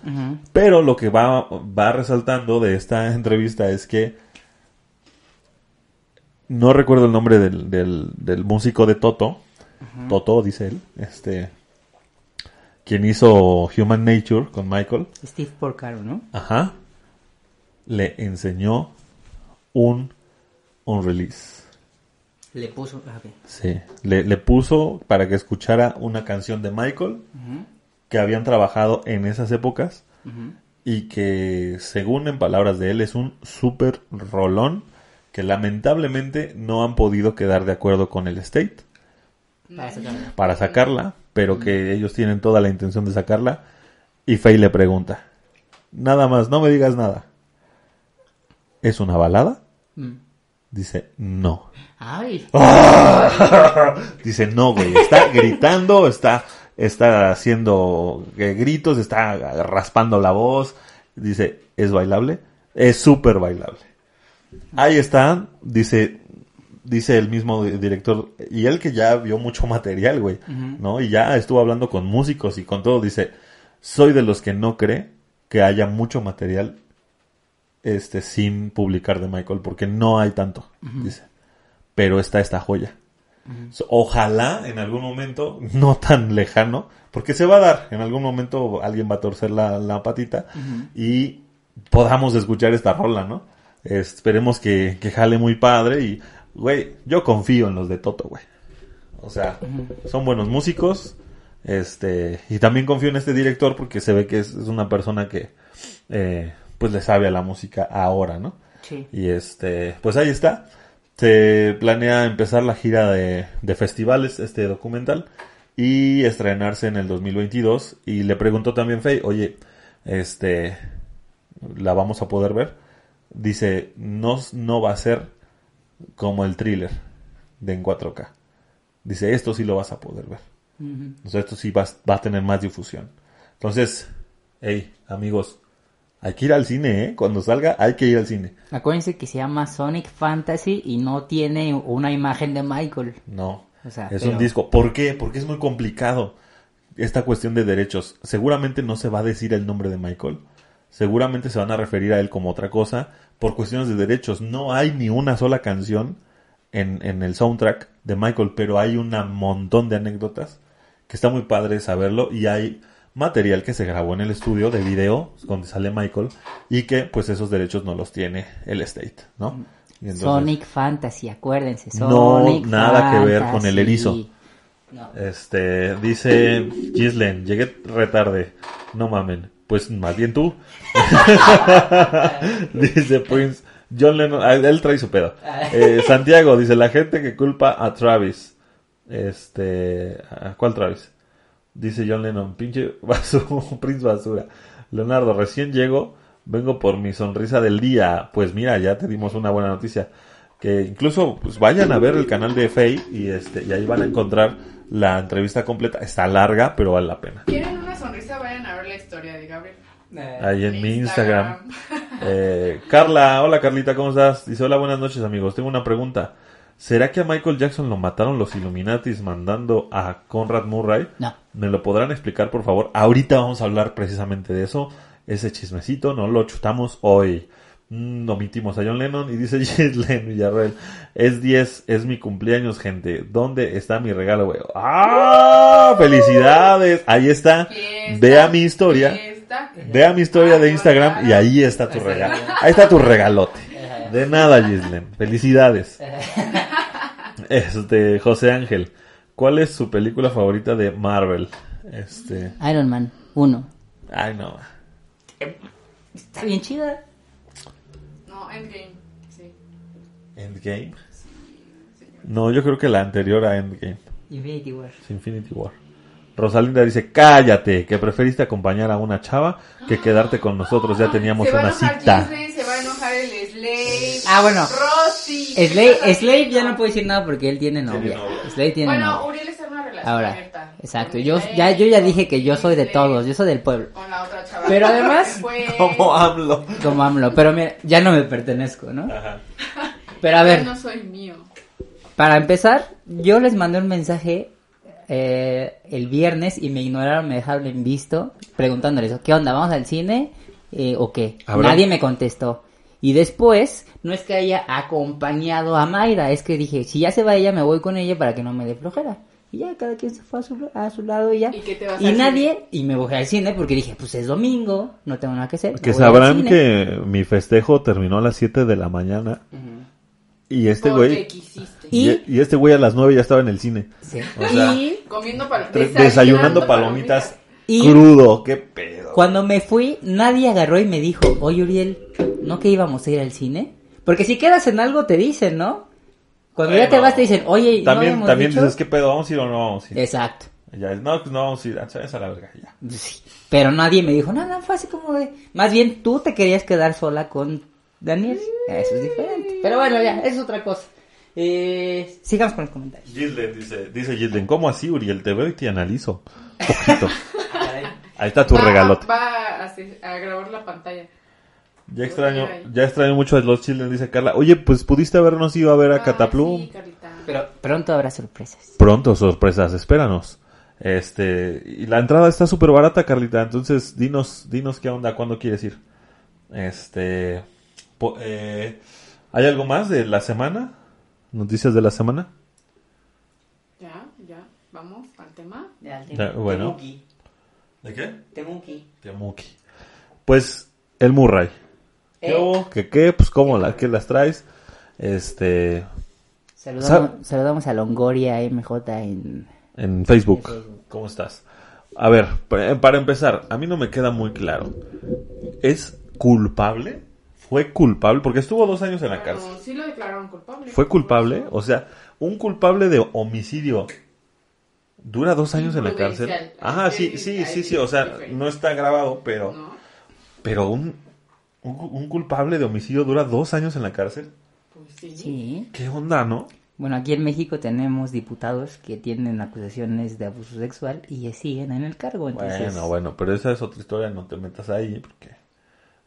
Pero lo que va, va resaltando de esta entrevista es que no recuerdo el nombre del, del, del músico de Toto. Toto, dice él. Este. Quien hizo Human Nature con Michael. Steve Porcaro, ¿no? Ajá. Le enseñó un, un release. Le puso... ah. Sí. Le, le puso para que escuchara una canción de Michael que habían trabajado en esas épocas. y que según en palabras de él es un super rolón que lamentablemente no han podido quedar de acuerdo con el state Para sacarla. para sacarla, pero que ellos tienen toda la intención de sacarla y Faye le pregunta, nada más, no me digas nada. ¿Es una balada? Dice, no. Ay. Dice, no, güey, está gritando, está, está haciendo eh, gritos, está raspando la voz. Dice, ¿es bailable? Es súper bailable. Ahí está, dice, dice el mismo di- director, y él que ya vio mucho material, güey, ¿no? Y ya estuvo hablando con músicos y con todo, dice, soy de los que no cree que haya mucho material este sin publicar de Michael porque no hay tanto, dice. Pero está esta joya. So, Ojalá en algún momento, no tan lejano, porque se va a dar, en algún momento alguien va a torcer la, la patita y podamos escuchar esta rola, ¿no? Esperemos que, que jale muy padre y, güey, yo confío en los de Toto, güey. O sea, son buenos músicos, este, y también confío en este director porque se ve que es, es una persona que, eh, pues le sabe a la música ahora, ¿no? Sí. Y este, pues ahí está. Se planea empezar la gira de, de festivales, este documental, y estrenarse en el 2022. Y le preguntó también Faye, oye, este, ¿la vamos a poder ver? Dice, no, no va a ser como el thriller de en 4K. Dice, esto sí lo vas a poder ver. Sea, esto sí va a tener más difusión. Entonces, hey, amigos, hay que ir al cine, ¿eh? Cuando salga, hay que ir al cine. Acuérdense que se llama Sonic Fantasy y no tiene una imagen de Michael. No, O sea, es pero- un disco. ¿Por qué? Porque es muy complicado esta cuestión de derechos. Seguramente no se va a decir el nombre de Michael. Seguramente se van a referir a él como otra cosa por cuestiones de derechos. No hay ni una sola canción en, en el soundtrack de Michael, pero hay un montón de anécdotas que está muy padre saberlo y hay material que se grabó en el estudio de video donde sale Michael y que pues esos derechos no los tiene el State, ¿no? Entonces- Sonic Fantasy, acuérdense. No, Sonic nada que ver con el erizo. No. Este, dice Gislen, llegué retarde. No mamen. Pues más bien tú. dice Prince. John Lennon, ah, él trae su pedo. Eh, Santiago dice, la gente que culpa a Travis. Este, ¿a cuál Travis? Dice John Lennon, pinche basura, Prince basura. Leonardo, recién llego, vengo por mi sonrisa del día. Pues mira, ya te dimos una buena noticia. Que incluso pues vayan a ver el canal de Faye y este y ahí van a encontrar la entrevista completa. Está larga, pero vale la pena. ¿Quieren una sonrisa? Vayan a ver la historia de Gabriel. Ahí en mi Instagram. Eh, Carla, hola Carlita, ¿cómo estás? Dice, hola, buenas noches amigos. Tengo una pregunta. ¿Será que a Michael Jackson lo mataron los Illuminatis mandando a Conrad Murray? No. ¿Me lo podrán explicar, por favor? Ahorita vamos a hablar precisamente de eso. Ese chismecito no lo chutamos hoy. Mm, omitimos a John Lennon y dice Gislen Villarreal. Es 10, es mi cumpleaños, gente. ¿Dónde está mi regalo, güey? ¡Ah! ¡Felicidades! Ahí está. Vea mi historia. Vea mi historia de Instagram y ahí está tu regalo. Ahí está tu regalote. De nada, Gislen. Felicidades. Este, José Ángel. ¿Cuál es su película favorita de Marvel? Este. Iron Man 1. Ay, no. Está bien chida. No, Endgame. Sí. Endgame. No, yo creo que la anterior a Endgame. Infinity War. es Infinity War. Rosalinda dice, cállate, que preferiste acompañar a una chava que quedarte con nosotros. Ya teníamos se va a una enojar cita. Gislen, se va a enojar el Slave. Ah, bueno. Rosy. Slave, ¿qué estás Slave ya no puede decir nada porque él tiene novia. novia. Slave tiene Bueno, novia. Uriel está en una relación Ahora, abierta. exacto. Yo ya, yo ya dije que yo soy de todos. Yo soy del pueblo. Con la otra chava. Pero además- Fue- Como hablo. Como AMLO. Pero mira, ya no me pertenezco, ¿no? Pero a Yo ver, no soy mío. para empezar, yo les mandé un mensaje eh, el viernes y me ignoraron, me dejaron en visto, preguntándoles, ¿qué onda? ¿Vamos al cine eh, o qué? Habrá- Nadie me contestó. Y después, no es que haya acompañado a Mayra, es que dije, si ya se va ella, me voy con ella para que no me dé flojera. Y ya, cada quien se fue a su, a su lado y ya. ¿Y qué te vas Y nadie, y me voy al cine porque dije, pues es domingo, no tengo nada que hacer. Que sabrán que mi festejo terminó a las 7 de la mañana. Y este güey. Y- Y, y este güey a las 9 ya estaba en el cine. Sí. O sea, y Comiendo desayunando palomitas Y- crudo. Qué pedo. Cuando me fui, nadie agarró y me dijo, oye Uriel, ¿no que íbamos a ir al cine? Porque si quedas en algo te dicen, ¿no? Cuando ya te vas te dicen, oye, ¿no También, habíamos también dicho? dices, ¿qué pedo? ¿Vamos a ir o no vamos a ir? Exacto. Ya, no, pues no vamos a ir. ¿Sabes a la verga? Ya. Sí. Pero nadie me dijo, nada, fue así como de... Más bien tú te querías quedar sola con Daniel. Eso es diferente. Pero bueno, ya, es otra cosa. Eh, sigamos con los comentarios. Gilden dice, dice Gilden, ¿cómo así, Uriel? Te veo y te analizo. Un poquito. Ahí está tu va, regalote. Va a, a grabar la pantalla. Ya extraño, ya extraño mucho a los Children, dice Carla. Oye, pues pudiste habernos ido a ver a Ay, Cataplum. sí, Carlita. Pero pronto habrá sorpresas. Pronto, sorpresas, espéranos. Este, y la entrada está súper barata, Carlita. Entonces, dinos, dinos qué onda, cuándo quieres ir. Este, po- eh, ¿hay algo más de la semana? ¿Noticias de la semana? Ya, ya. Vamos al tema. Ya, bueno. ¿De qué? Temuki. Temuki. Pues, el Murray. ¿Qué Eh. hubo? ¿Qué qué? Pues, ¿cómo la, qué las traes? Este, Saludamos, saludamos a Longoria MJ en... en Facebook. En Facebook. ¿Cómo estás? A ver, pa- para empezar, a mí no me queda muy claro. ¿Es culpable? fue culpable, porque estuvo dos años en la cárcel. sí lo declararon culpable. ¿Fue culpable? O sea, un culpable de homicidio dura dos años en la cárcel. Ajá, sí, Ahí sí, sí, sí, sí, o sea, no está grabado, pero, pero un, un, un culpable de homicidio dura dos años en la cárcel. Pues sí. Sí. ¿Qué onda, no? Bueno, aquí en México tenemos diputados que tienen acusaciones de abuso sexual y siguen en el cargo. Entonces, Bueno, bueno, pero esa es otra historia, no te metas ahí, porque,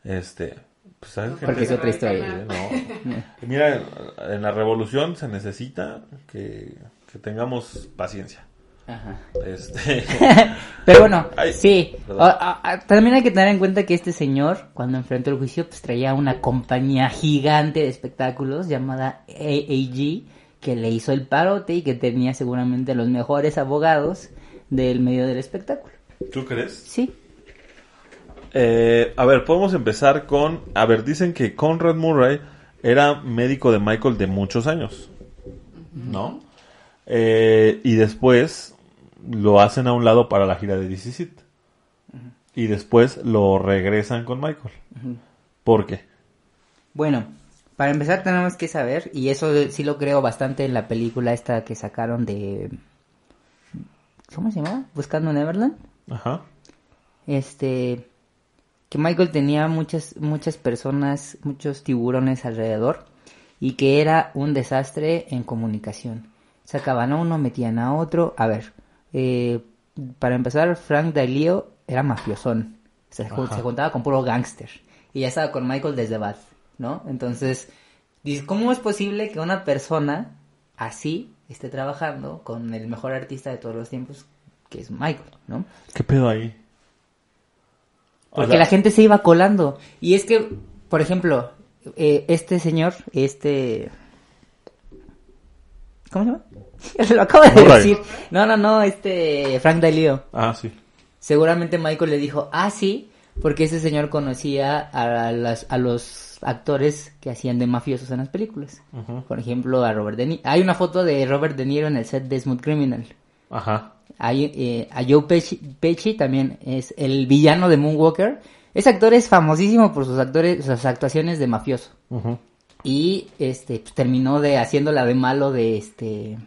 este, pues sabes que... Porque es otra historia. No. Mira, en la revolución se necesita que, que tengamos paciencia. Ajá. Este, Pero bueno, Ay, sí. a- a- también hay que tener en cuenta que este señor, cuando enfrentó el juicio, pues traía una compañía gigante de espectáculos llamada AAG, que le hizo el parote y que tenía seguramente los mejores abogados del medio del espectáculo. ¿Tú crees? Sí. Eh, a ver, podemos empezar con... A ver, dicen que Conrad Murray era médico de Michael de muchos años, ¿no? Eh, y después lo hacen a un lado para la gira de DC Y después lo regresan con Michael. ¿Por qué? Bueno, para empezar tenemos que saber, y eso sí lo creo bastante en la película esta que sacaron de... ¿Cómo se llama? Buscando Neverland. Ajá. este que Michael tenía muchas muchas personas, muchos tiburones alrededor y que era un desastre en comunicación. Sacaban a uno, metían a otro. A ver, eh, para empezar, Frank Dalio era mafiosón. Se, se juntaba con puro gángster. Y ya estaba con Michael desde Bath, ¿no? Entonces, ¿cómo es posible que una persona así esté trabajando con el mejor artista de todos los tiempos, que es Michael, ¿no? ¿Qué pedo ahí? Porque la gente se iba colando. Y es que, por ejemplo, eh, este señor, este... ¿Cómo se llama? Lo acabo de Murray. decir. No, no, no, este Frank Dalio. Ah, sí. Seguramente Michael le dijo, ah, sí, porque ese señor conocía a, las, a los actores que hacían de mafiosos en las películas. Por ejemplo, a Robert De Niro. Hay una foto de Robert De Niro en el set de Smooth Criminal. Ajá. Hay, eh, a Joe Pesci, Pesci también es el villano de Moonwalker. Ese actor es famosísimo por sus actores, sus actuaciones de mafioso. Y este pues, terminó de haciéndola de malo de este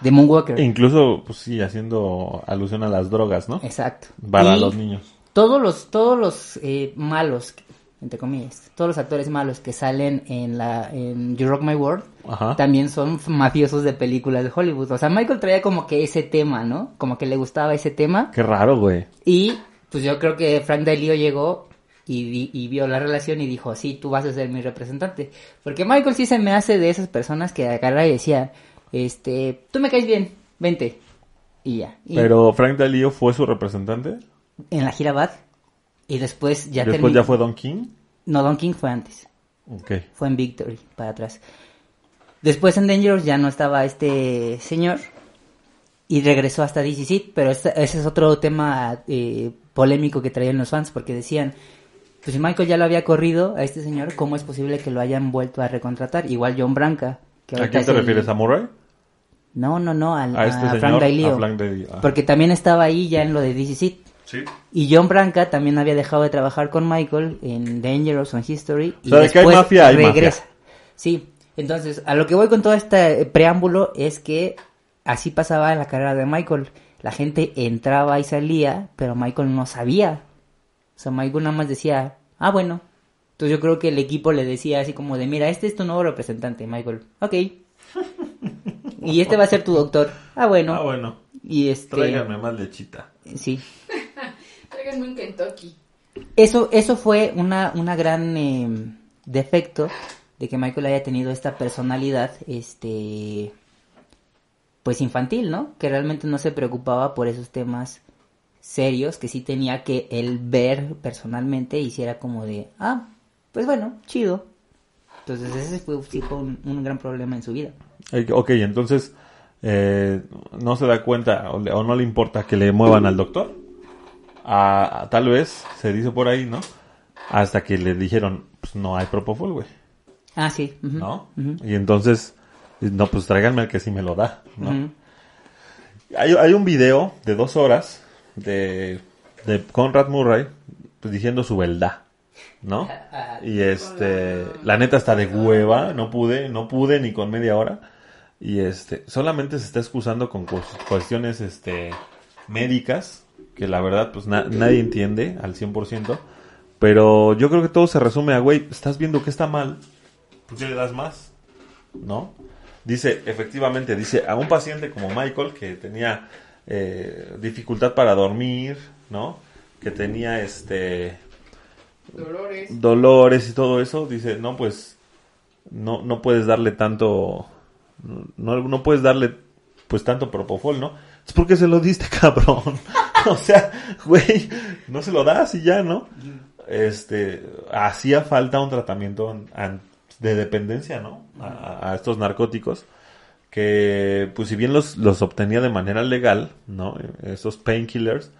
de Moonwalker. Incluso, pues sí, haciendo alusión a las drogas, ¿no? Exacto. Para Y los niños. Todos los todos los eh, malos, entre comillas, todos los actores malos que salen en la en You Rock My World Ajá. también son mafiosos de películas de Hollywood. O sea, Michael traía como que ese tema, ¿no? Como que le gustaba ese tema. Qué raro, güey. Y pues yo creo que Frank Delio llegó y vio la relación y dijo, sí, tú vas a ser mi representante. Porque Michael sí se me hace de esas personas que agarra y decía, este, tú me caes bien, vente. Y ya. Y Pero Frank Dalio fue su representante. en la gira Bad. Y después ya Después terminó. ya fue Don King. No, Don King fue antes. Ok. Fue en Victory, para atrás. Después en Dangerous ya no estaba este señor. Y regresó hasta DCC, pero ese es otro tema eh, polémico que traían los fans, porque decían, pues si Michael ya lo había corrido a este señor, ¿cómo es posible que lo hayan vuelto a recontratar? Igual John Branca. Que ¿A quién te el- refieres? ¿A Murray? No, no, no, al- A a, este señor. Frank Dalio. A Frank Dalio. ah. Porque también estaba ahí ya en lo de DCC. Sí. Y John Branca también había dejado de trabajar con Michael en Dangerous on History. Y O sea, de que hay después mafia, hay regresa. mafia. Sí, entonces a lo que voy con todo este preámbulo es que así pasaba en la carrera de Michael. La gente entraba y salía, pero Michael no sabía. O sea, Michael nada más decía, ah, bueno. Entonces yo creo que el equipo le decía así como de, mira, este es tu nuevo representante, Michael. Ok. y este va a ser tu doctor. Ah, bueno. Ah, bueno. Y este... Tráigame más lechita. Sí. Tráiganme un Kentucky. Eso, eso fue una, una gran eh, defecto de que Michael haya tenido esta personalidad, este, pues infantil, ¿no? Que realmente no se preocupaba por esos temas serios que sí tenía que él ver personalmente y si era como de, ah, pues bueno, chido. Entonces ese fue, sí fue un, un gran problema en su vida. Eh, Ok, entonces eh, no se da cuenta o, le- o no le importa que le muevan al doctor. A, a- tal vez se dice por ahí, ¿no? Hasta que le dijeron, pues no hay Propofol, güey, Ah, sí. ¿no? Y entonces, no, pues tráiganme al que sí me lo da, ¿no? Hay, hay un video de dos horas de, de Conrad Murray pues, diciendo su verdad, ¿no? Y este, la neta está de hueva, no pude, no pude ni con media hora. Y este, solamente se está excusando con cues- cuestiones este médicas, que la verdad pues na- nadie entiende al 100%, pero yo creo que todo se resume a, güey, estás viendo que está mal, ¿por qué le das más? ¿No? Dice, efectivamente, dice, a un paciente como Michael que tenía eh, dificultad para dormir, ¿no? Que tenía este Dolores. y todo eso, dice, no, pues no, no puedes darle tanto, no, no puedes darle pues tanto propofol, ¿no? Es porque se lo diste, cabrón. o sea, güey, no se lo das y ya, ¿no? Este, hacía falta un tratamiento de dependencia, ¿no? A, a estos narcóticos que, pues si bien los, los obtenía de manera legal, ¿no? Esos painkillers,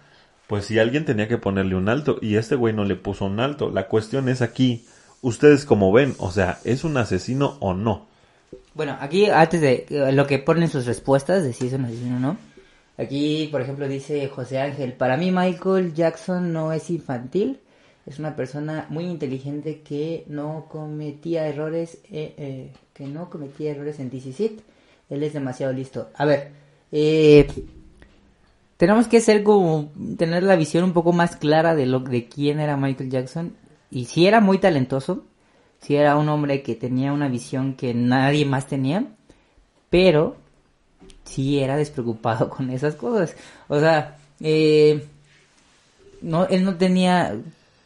pues si alguien tenía que ponerle un alto y este güey no le puso un alto. La cuestión es aquí, ustedes como ven, o sea, ¿es un asesino o no? Bueno, aquí antes de eh, lo que ponen sus respuestas, de si es un asesino o no. Aquí, por ejemplo, dice José Ángel, para mí Michael Jackson no es infantil, es una persona muy inteligente que no cometía errores, eh, eh, que no cometía errores en DC Sit. Él es demasiado listo. A ver, eh, tenemos que ser como tener la visión un poco más clara de lo de quién era Michael Jackson y si era muy talentoso, si era un hombre que tenía una visión que nadie más tenía, pero sí era despreocupado con esas cosas. O sea, eh, no, él no tenía,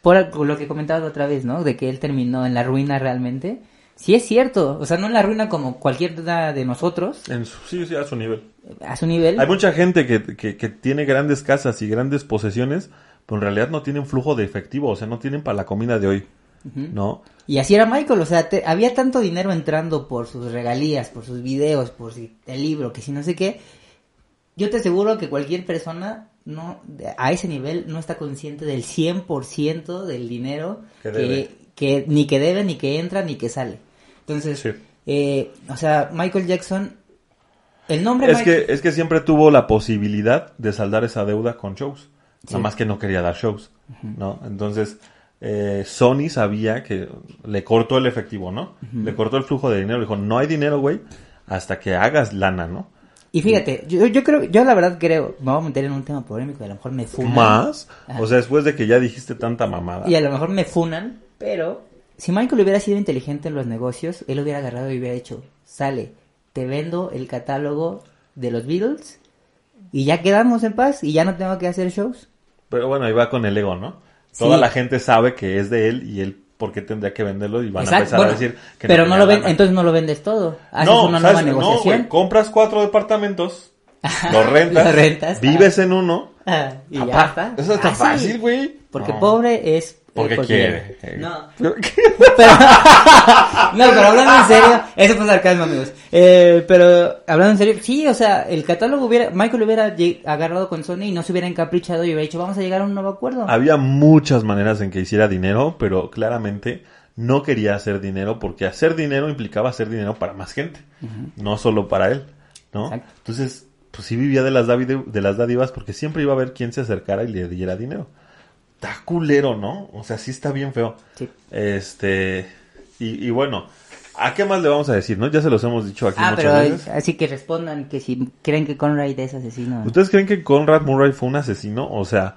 por lo que comentaba otra vez, ¿no? De que él terminó en la ruina realmente. Sí es cierto, o sea, no en la ruina como cualquiera de nosotros, En su, sí, sí, a su nivel. A su nivel. Hay mucha gente que, que, que tiene grandes casas y grandes posesiones, pero en realidad no tienen flujo de efectivo, o sea, no tienen para la comida de hoy, ¿no? Y así era Michael, o sea, te- había tanto dinero entrando por sus regalías, por sus videos, por si- el libro, que si no sé qué. Yo te aseguro que cualquier persona no a ese nivel no está consciente del 100% del dinero Que ni que debe, ni que entra, ni que sale. Entonces, Sí. eh, o sea, Michael Jackson, el nombre Es Michael- que, es que siempre tuvo la posibilidad de saldar esa deuda con shows. Sí. Nada más que no quería dar shows, ¿no? Entonces, eh, Sony sabía que le cortó el efectivo, ¿no? Le cortó el flujo de dinero. Le dijo, no hay dinero, güey, hasta que hagas lana, ¿no? Y fíjate, yo, yo creo, yo la verdad creo, me voy a meter en un tema polémico, a lo mejor me funan. Más, Ajá. o sea, después de que ya dijiste tanta mamada. Y a lo mejor me funan, pero si Michael hubiera sido inteligente en los negocios, él hubiera agarrado y hubiera dicho, sale, te vendo el catálogo de los Beatles y ya quedamos en paz y ya no tengo que hacer shows. Pero bueno, ahí va con el ego, ¿no? Sí. Toda la gente sabe que es de él y él, ¿por qué tendría que venderlo? Y van a empezar bueno, a decir que pero no, lo ven, entonces no lo vendes todo. Haces no, una ¿sabes? nueva No, negociación. güey, compras cuatro departamentos, los rentas, Los rentas, vives en uno. Ah, y ya está. Eso está Ah, fácil, güey. Porque No. pobre es... Porque es quiere. No. Pero- no, pero hablando en serio, eso fue sarcasmo, amigos. Eh, pero hablando en serio, sí, o sea, el catálogo hubiera, Michael hubiera agarrado con Sony y no se hubiera encaprichado y hubiera dicho, vamos a llegar a un nuevo acuerdo. Había muchas maneras en que hiciera dinero, pero claramente no quería hacer dinero porque hacer dinero implicaba hacer dinero para más gente, no solo para él, ¿no? Exacto. Entonces, pues sí vivía de las, de las dádivas porque siempre iba a haber quien se acercara y le diera dinero. Está culero, ¿no? O sea, sí está bien feo. Sí. Este, y, y bueno, ¿a qué más le vamos a decir, no? Ya se los hemos dicho aquí Ah, muchas pero veces. así que respondan que si creen que Conrad es asesino. ¿Ustedes creen que Conrad Murray fue un asesino? O sea,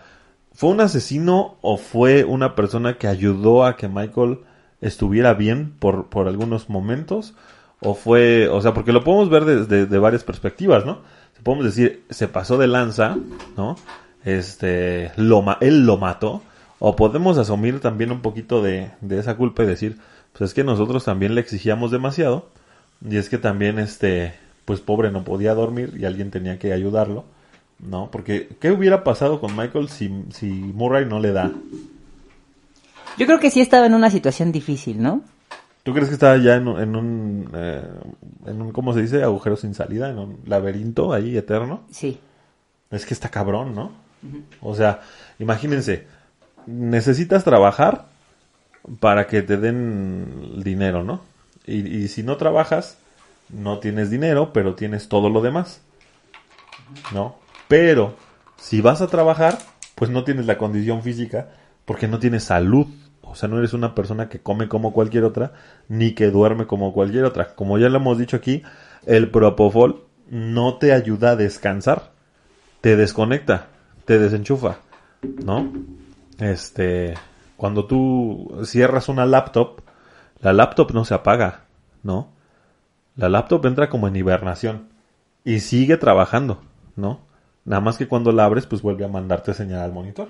¿fue un asesino o fue una persona que ayudó a que Michael estuviera bien por, por algunos momentos? ¿O fue, o sea, porque lo podemos ver desde de varias perspectivas, ¿no? Podemos decir, se pasó de lanza, ¿no? Este, él lo mató. O podemos asumir también un poquito de, de esa culpa y decir, pues es que nosotros también le exigíamos demasiado. Y es que también, este, pues pobre no podía dormir y alguien tenía que ayudarlo, ¿no? Porque, ¿qué hubiera pasado con Michael si, si Murray no le da? Yo creo que sí estaba en una situación difícil, ¿no? ¿Tú crees que estaba ya en, un- en un, eh, en un, ¿cómo se dice? Agujero sin salida, en un laberinto ahí eterno. Sí. Es que está cabrón, ¿no? O sea, imagínense, necesitas trabajar para que te den dinero, ¿no? Y, y si no trabajas, no tienes dinero, pero tienes todo lo demás, ¿no? Pero si vas a trabajar, pues no tienes la condición física porque no tienes salud. O sea, no eres una persona que come como cualquier otra, ni que duerme como cualquier otra. Como ya lo hemos dicho aquí, el propofol no te ayuda a descansar, te desconecta, te desenchufa, ¿no? Este, cuando tú cierras una laptop, la laptop no se apaga, ¿no? La laptop entra como en hibernación y sigue trabajando, ¿no? Nada más que cuando la abres, pues vuelve a mandarte señal al monitor.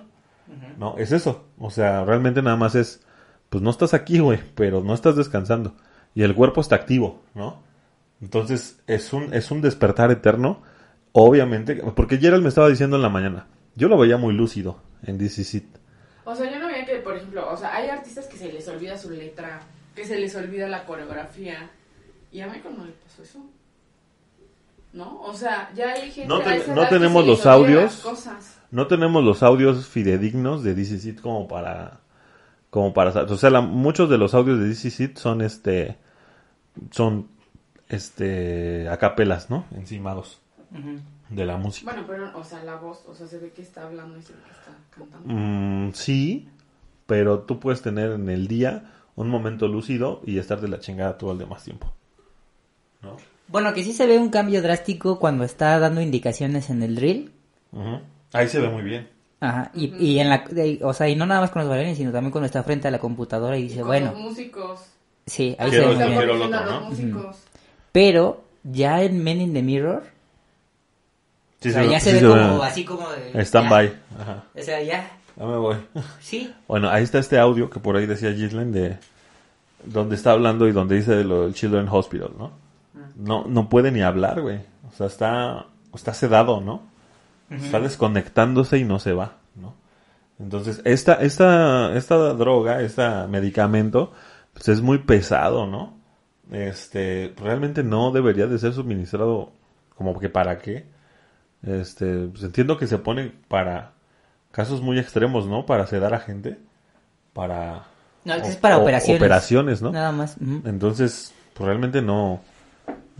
¿No? Es eso. O sea, realmente nada más es, pues no estás aquí, güey, pero no estás descansando. Y el cuerpo está activo, ¿no? Entonces, es un, es un despertar eterno. Obviamente, porque Gerald me estaba diciendo en la mañana. Yo lo veía muy lúcido en DC. O sea, yo no veía que, por ejemplo, o sea, hay artistas que se les olvida su letra, que se les olvida la coreografía. Y a Michael no le pasó eso. ¿No? O sea, ya hay gente No esa no tenemos los audios. cosas. No tenemos los audios fidedignos de DC como para como para o sea la- muchos de los audios de DC son este son este acapelas no encimados de la música Bueno, pero, o sea, la voz, o sea, se ve que está hablando y se ve que está cantando. Mm, sí pero tú puedes tener en el día un momento lúcido y estar de la chingada todo el demás tiempo ¿no? Bueno, que sí se ve un cambio drástico cuando está dando indicaciones en el drill. Ahí se ve muy bien Ajá, y, y en la, de- o sea, y no nada más con los bailarines, sino también cuando está frente a la computadora y dice, Con bueno, los músicos. sí, ahí Quiero se ve músicos. Pero ya en Men in the Mirror, Sí o sea, se ya se sí ve se como ve. así como de... stand ya. by Ajá. O sea, ya, ya me voy sí. Bueno, ahí está este audio que por ahí decía Gislen de donde está hablando y donde dice de lo del Children Hospital, ¿no? No, no puede ni hablar, güey. O sea, está, está sedado, ¿no? Está desconectándose y no se va, ¿no? Entonces, esta, esta, esta droga, este medicamento, pues es muy pesado, ¿no? Este, realmente no debería de ser suministrado como que para qué. Este, pues entiendo que se pone para casos muy extremos, ¿no? Para sedar a gente, para No, es para o- operaciones. operaciones, ¿no? Nada más. Entonces, pues realmente no,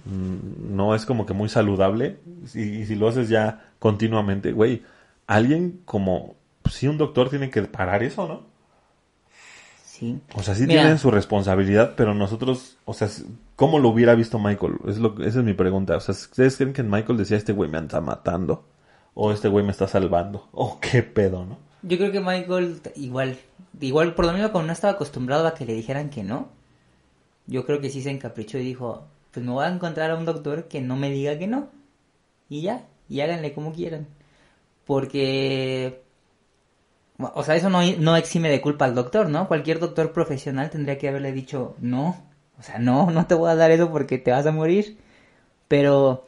no es como que muy saludable. Y, y si lo haces ya continuamente, güey, alguien como, pues sí, un doctor tiene que parar eso, ¿no? Sí. O sea, sí Mira. tienen su responsabilidad, pero nosotros, o sea, ¿cómo lo hubiera visto Michael? Es lo, esa es mi pregunta. O sea, ¿ustedes creen que Michael decía, este güey me está matando? ¿O este güey me está salvando? ¿O qué pedo, no? Yo creo que Michael igual, igual por lo mismo como no estaba acostumbrado a que le dijeran que no, yo creo que sí se encaprichó y dijo, pues me voy a encontrar a un doctor que no me diga que no. Y ya, y háganle como quieran. Porque, o sea, eso no, no exime de culpa al doctor, ¿no? Cualquier doctor profesional tendría que haberle dicho, no, o sea, no, no te voy a dar eso porque te vas a morir. Pero,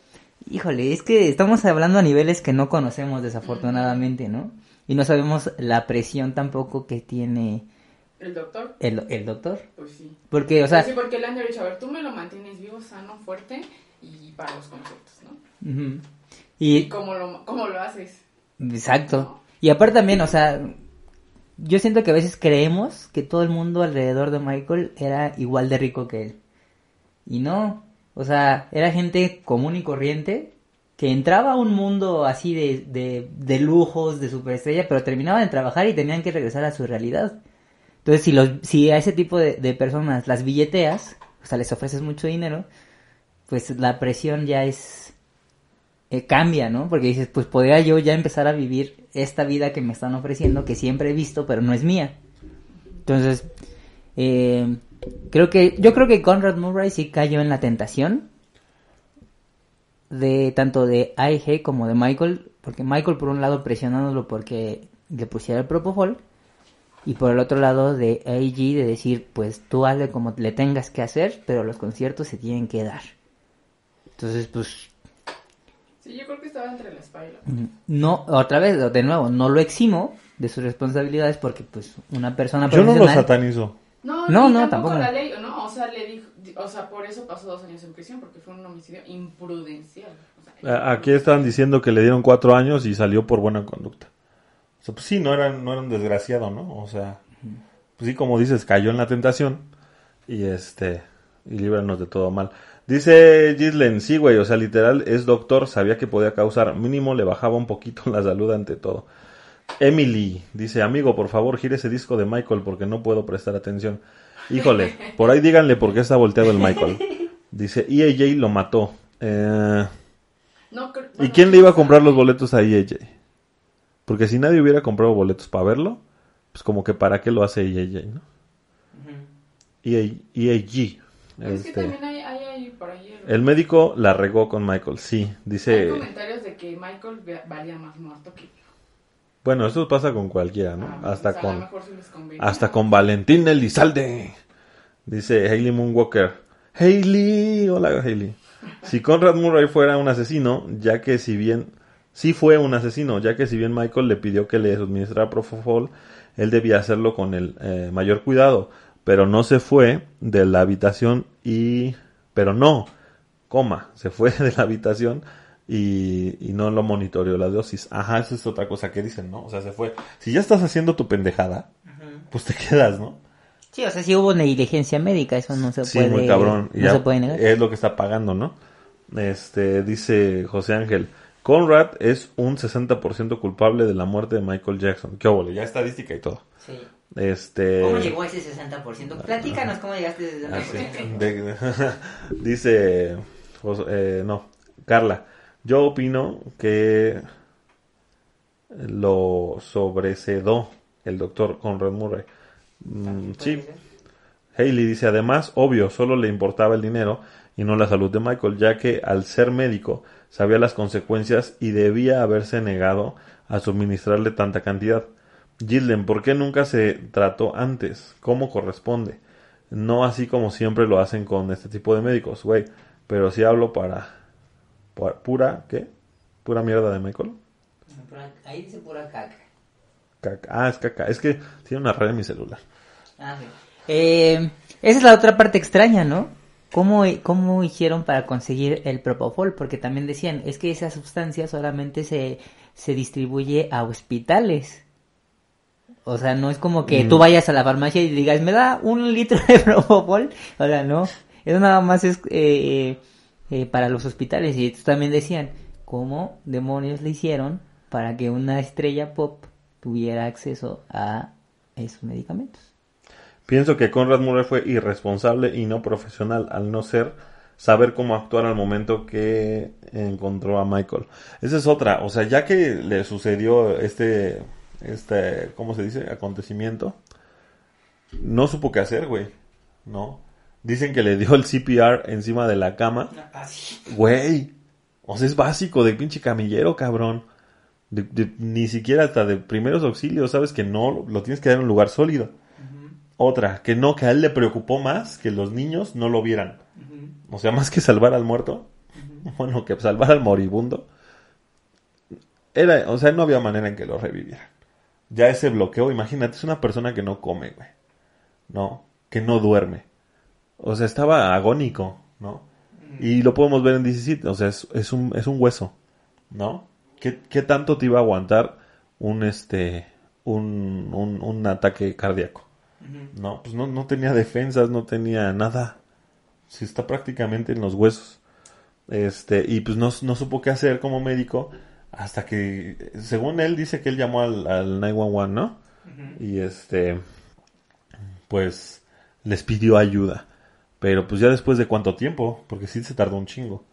híjole, es que estamos hablando a niveles que no conocemos desafortunadamente, ¿no? Y no sabemos la presión tampoco que tiene ¿El doctor? el, el doctor. Pues sí. Porque, o sea, Pues sí, porque le han dicho, a ver, tú me lo mantienes vivo, sano, fuerte y para los conciertos, ¿no? ¿Y y cómo lo, cómo lo haces? exacto. Y aparte también, o sea, yo siento que a veces creemos que todo el mundo alrededor de Michael era igual de rico que él. Y no, o sea, era gente común y corriente que entraba a un mundo así de, de, de lujos, de superestrella, pero terminaban de trabajar y tenían que regresar a su realidad. Entonces, si, los, si a ese tipo de, personas las billeteas, o sea, les ofreces mucho dinero, pues la presión ya es... eh, cambia, ¿no? Porque dices, pues podría yo ya empezar a vivir esta vida que me están ofreciendo, que siempre he visto, pero no es mía. Entonces, eh, creo que, yo creo que Conrad Murray sí cayó en la tentación de tanto de AEG como de Michael, porque Michael por un lado presionándolo porque le pusiera el propofol, y por el otro lado de AEG de decir, pues tú hazle como le tengas que hacer, pero los conciertos se tienen que dar. Entonces, pues Sí, yo creo que estaba entre la espalda. no, otra vez, de nuevo, no lo eximo de sus responsabilidades porque pues una persona Yo no lo satanizo. No, No, no, tampoco, tampoco. la ley, ¿no? O sea, le dijo, o sea, por eso pasó dos años en prisión, porque fue un homicidio imprudencial. O sea, Aquí estaban diciendo que le dieron cuatro años y salió por buena conducta. Sea, pues sí, no era, no era un desgraciado, ¿no? O sea, pues sí, como dices, cayó en la tentación y este, y líbranos de todo mal. Dice Gislen, sí, güey, o sea, literal, es doctor, sabía que podía causar, mínimo le bajaba un poquito la salud ante todo. Emily dice, amigo, por favor, gire ese disco de Michael porque no puedo prestar atención. Híjole, por ahí díganle por qué está volteado el Michael. Dice, EAJ lo mató. Eh, No, ¿Y quién le iba a comprar los boletos a EAJ? Porque si nadie hubiera comprado boletos para verlo, pues como que para qué lo hace EAJ, ¿no? EA, EAG. Pero es que Este, también hay, hay, hay por ahí. el- el médico la regó con Michael, sí. Hay Dice, comentarios de que Michael valía más muerto que bueno, eso pasa con cualquiera, ¿no? Ah, Hasta pues, a con... lo mejor sí les convenía. Hasta con Valentín Elizalde. Dice Hailey Moonwalker. Hailey, hola Hailey. Si Conrad Murray fuera un asesino, ya que si bien, sí fue un asesino, ya que si bien Michael le pidió que le suministrara Propofol, él debía hacerlo con el eh, mayor cuidado, pero no se fue de la habitación y, pero no, coma, se fue de la habitación y, y no lo monitoreó la dosis. Ajá, esa es otra cosa que dicen, ¿no? O sea, se fue. Si ya estás haciendo tu pendejada, pues te quedas, ¿no? Sí, o sea, sí hubo negligencia médica, eso no se Sí, puede. muy cabrón. No ya se puede negar. Es lo que está pagando, ¿no? Este, dice José Ángel. Conrad es un 60% culpable de la muerte de Michael Jackson. Qué óvole, ya estadística y todo. Sí. Este. ¿Cómo llegó a ese 60%? Platícanos cómo llegaste a ese Ah, sí. 60%. De- dice, eh, no, Carla, yo opino que lo sobrecedó el doctor Conrad Murray. Mm, sí, Haley dice, además, obvio, solo le importaba el dinero y no la salud de Michael, ya que al ser médico sabía las consecuencias y debía haberse negado a suministrarle tanta cantidad. Gilden, ¿por qué nunca se trató antes? ¿Cómo corresponde? No así como siempre lo hacen con este tipo de médicos, güey. Pero sí hablo para, para- pura, ¿qué? Pura mierda de Michael. Ahí dice pura caca. Caca. Ah, es caca. Es que tiene una red en mi celular. Ah, sí. Eh, esa es la otra parte extraña, ¿no? ¿Cómo, ¿Cómo hicieron para conseguir el Propofol? Porque también decían, es que esa sustancia solamente se, se distribuye a hospitales. O sea, no es como que Mm. tú vayas a la farmacia y digas, me da un litro de Propofol. O sea, no. Eso nada más es eh, eh, para los hospitales. Y también decían, ¿cómo demonios le hicieron para que una estrella pop tuviera acceso a esos medicamentos? Pienso que Conrad Murray fue irresponsable y no profesional al no ser saber cómo actuar al momento que encontró a Michael. Esa es otra, o sea, ya que le sucedió este este ¿cómo se dice? acontecimiento, no supo qué hacer, güey. ¿No? Dicen que le dio el CPR encima de la cama. Güey. O sea, es básico de pinche camillero, cabrón. De- de- ni siquiera hasta de primeros auxilios, sabes que no lo tienes que dar en un lugar sólido. Otra, que no, que a él le preocupó más que los niños no lo vieran. O sea, más que salvar al muerto, bueno, que salvar al moribundo. Era, o sea, no había manera en que lo revivieran. Ya ese bloqueo, imagínate, es una persona que no come, güey. ¿No? Que no duerme. O sea, estaba agónico, ¿no? Y lo podemos ver en 17, o sea, es, es un, es un hueso, ¿no? ¿Qué, qué tanto te iba a aguantar un, este, un, un, un ataque cardíaco? No, pues no, no tenía defensas, no tenía nada. Sí, está prácticamente en los huesos. Este, y pues no, no supo qué hacer como médico hasta que, según él, dice que él llamó al, al 911, ¿no? Y este, pues les pidió ayuda. Pero pues ya después de cuánto tiempo, porque sí se tardó un chingo,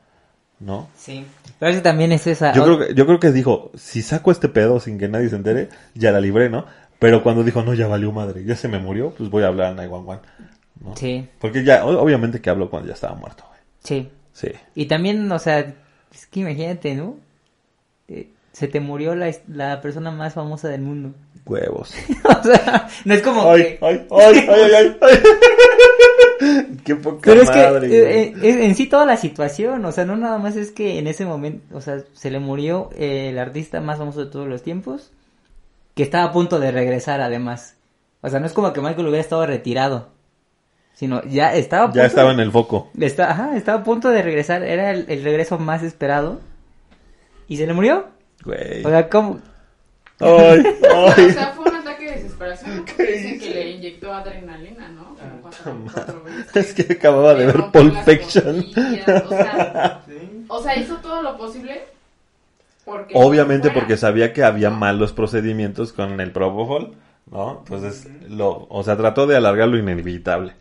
¿no? Sí. Pero eso también es esa... Yo creo que, yo creo que dijo, si saco este pedo sin que nadie se entere, ya la libré, ¿no? Pero cuando dijo, no, ya valió madre, ya se me murió, pues voy a hablar al 911, ¿no? Sí, Porque ya, obviamente que habló cuando ya estaba muerto, güey. sí. Sí. Y también, o sea, es que imagínate, ¿no? Eh, se te murió la, la persona más famosa del mundo. Huevos. o sea, no es como Ay, que... ay, ay, ay, ay, ay. Qué poca Pero es que madre, eh, eh, en sí toda la situación, o sea, no nada más es que en ese momento, o sea, se le murió eh, el artista más famoso de todos los tiempos, que estaba a punto de regresar además. O sea, no es como que Michael hubiera estado retirado, sino ya estaba a punto ya estaba de- en el foco. Está, ajá, estaba a punto de regresar, era el, el regreso más esperado. Y se le murió. Güey. O sea, ¿cómo? Ay, O ay. sea, fue un ataque de desesperación. Porque dicen que le inyectó adrenalina, ¿no? Como cuatro, cuatro veces. Es que acababa de ver Pulp Fiction. costillas, O sea, o sea, hizo todo lo posible Obviamente fuera. porque sabía que había malos procedimientos con el Propofol, ¿no? Entonces, lo, o sea, trató de alargar lo inevitable.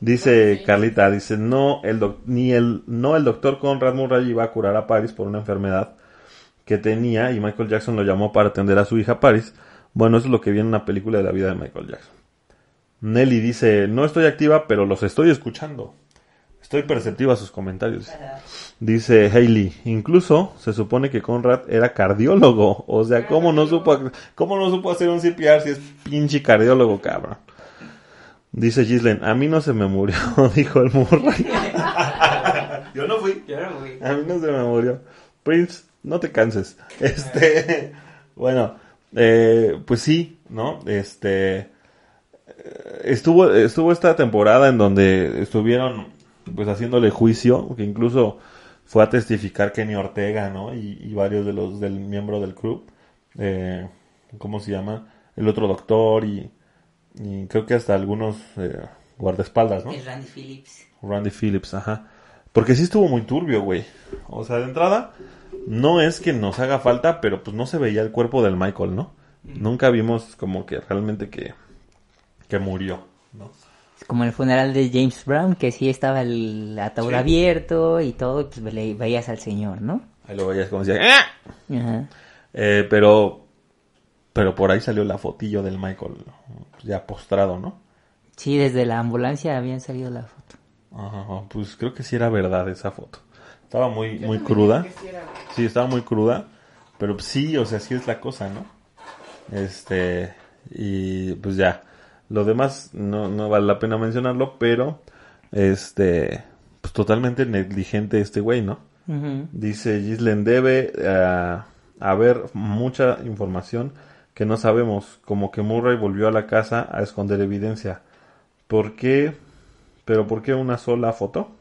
Dice sí. Carlita, dice, no el, doc- ni el, no el doctor Conrad Murray iba a curar a Paris por una enfermedad que tenía y Michael Jackson lo llamó para atender a su hija Paris. Bueno, eso es lo que viene en una película de la vida de Michael Jackson. Nelly dice, no estoy activa, pero los estoy escuchando. Estoy perceptiva a sus comentarios. Dice Hailey, incluso se supone que Conrad era cardiólogo. O sea, ¿cómo no supo, cómo no supo hacer un CPR si es pinche cardiólogo, cabrón? Dice Gislen, a mí no se me murió, dijo el Murray. Yo no fui. Yo no fui. A mí no se me murió. Prince, no te canses. Este, bueno, eh, pues sí, ¿no? Este, eh, estuvo, estuvo esta temporada en donde estuvieron, pues haciéndole juicio, que incluso fue a testificar Kenny Ortega, ¿no? Y, y varios de los del miembro del club, eh, ¿cómo se llama? El otro doctor y, y creo que hasta algunos eh, guardaespaldas, ¿no? Randy Phillips. Randy Phillips, ajá. Porque sí estuvo muy turbio, güey. O sea, de entrada, no es que nos haga falta, pero pues no se veía el cuerpo del Michael, ¿no? Nunca vimos como que realmente que, que murió, ¿no? Como el funeral de James Brown, que sí estaba el ataúd Sí. abierto y todo, y pues le veías al señor, ¿no? Ahí lo veías como decía, "¡Ah!". Ajá. Eh, pero, pero por ahí salió la fotillo del Michael, ya postrado, ¿no? Sí, desde la ambulancia habían salido la foto. Ajá, pues creo que sí era verdad esa foto. Estaba muy, Yo muy cruda. digo que sí era- Sí, estaba muy cruda, pero sí, o sea, sí es la cosa, ¿no? Este, y pues ya, lo demás no, no vale la pena mencionarlo, pero, este, pues totalmente negligente este güey, ¿no? Dice Gislen, debe eh, haber mucha información que no sabemos, como que Murray volvió a la casa a esconder evidencia. ¿Por qué? ¿Pero por qué una sola foto?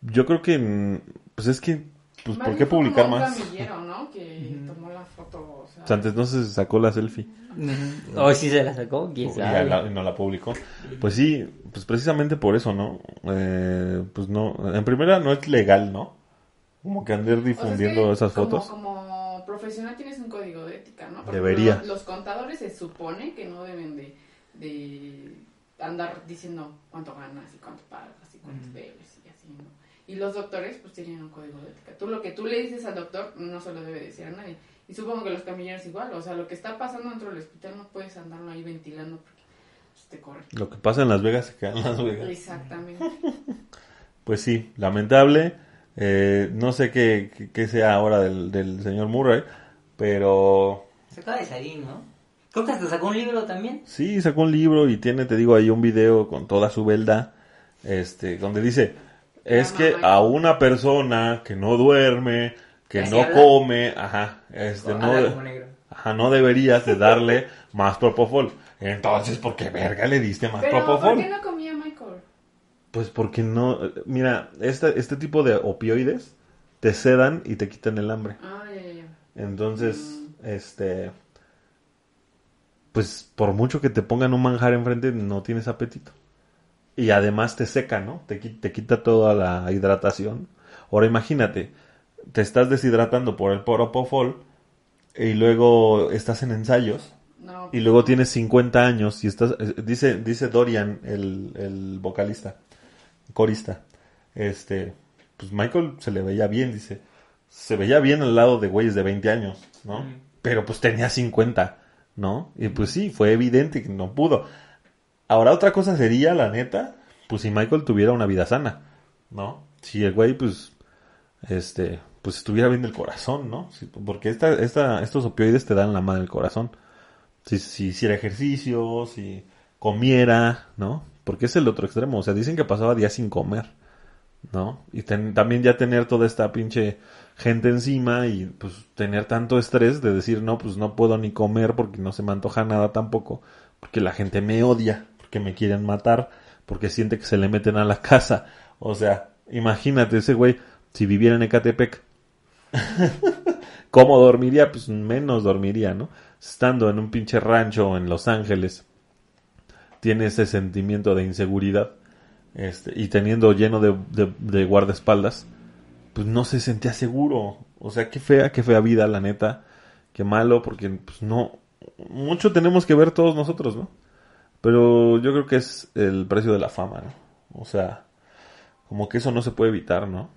Yo creo que, mm, pues es que, pues ¿por qué publicar más? ¿no? Que tomó la foto, o sea, O sea, antes no se sacó la selfie Hoy sí se la sacó, quién y, sabe. la- y no la publicó. Pues sí, pues precisamente por eso, ¿no? Eh, pues no, en primera no es legal, ¿no? Como que andar o sea, es difundiendo que esas como- fotos. Como profesional tienes un código de ética, ¿no? Por Debería. ejemplo, los, los contadores se supone que no deben de, de andar diciendo cuánto ganas y cuánto pagas y cuántos bebes y así, ¿no? Y los doctores pues tienen un código de ética. Tú lo que tú le dices al doctor no se lo debe decir a nadie. Y supongo que los camilleros igual, o sea, lo que está pasando dentro del hospital no puedes andarlo ahí ventilando porque pues, te corre. Lo que pasa en Las Vegas se queda en Las Vegas. Exactamente. Pues sí, lamentable. Eh, no sé qué, qué- qué sea ahora del, del señor Murray, pero Se acaba de salir, ¿no? Creo que hasta sacó un libro también. sí sacó un libro y tiene, te digo, ahí un video con toda su belda, este, donde dice, es Llama que a una persona que no duerme, que ¿Así no habla? come, ajá, este, no, ajá, no deberías de darle más propofol. Entonces, ¿por qué verga le diste más Pero, propofol? ¿por qué no comía Michael? Pues porque no, mira, este, este tipo de opioides te sedan y te quitan el hambre. Ah, ya, ya, ya. Entonces, este, pues por mucho que te pongan un manjar enfrente, no tienes apetito. Y además te seca, ¿no? Te, te quita toda la hidratación. Ahora imagínate, te estás deshidratando por el propofol y luego estás en ensayos No, y luego tienes 50 años y estás, eh, dice, dice Dorian, el, el vocalista, corista, este, pues Michael se le veía bien, dice, se veía bien al lado de güeyes de 20 años, ¿no? Mm. Pero pues tenía 50, ¿no? Y pues sí, fue evidente que no pudo. Ahora otra cosa sería, la neta, pues si Michael tuviera una vida sana, ¿no? Si el güey, pues, este, pues estuviera bien del corazón, ¿no? Porque esta, esta, estos opioides te dan la madre del corazón si, si hiciera ejercicio, si comiera, ¿no? Porque es el otro extremo, o sea, dicen que pasaba días sin comer, ¿no? Y también ya tener toda esta pinche gente encima y pues tener tanto estrés de decir, no, pues no puedo ni comer porque no se me antoja nada tampoco, porque la gente me odia, porque me quieren matar, porque siente que se le meten a la casa, o sea, imagínate ese güey, si viviera en Ecatepec, ¿Cómo dormiría? Pues menos dormiría, ¿no? Estando en un pinche rancho en Los Ángeles, tiene ese sentimiento de inseguridad este, y teniendo lleno de, de, guardaespaldas, pues no se sentía seguro. O sea, qué fea, qué fea vida, la neta. Qué malo, porque pues no, mucho tenemos que ver todos nosotros, ¿no? Pero yo creo que es el precio de la fama, ¿no? O sea, como que eso no se puede evitar, ¿no?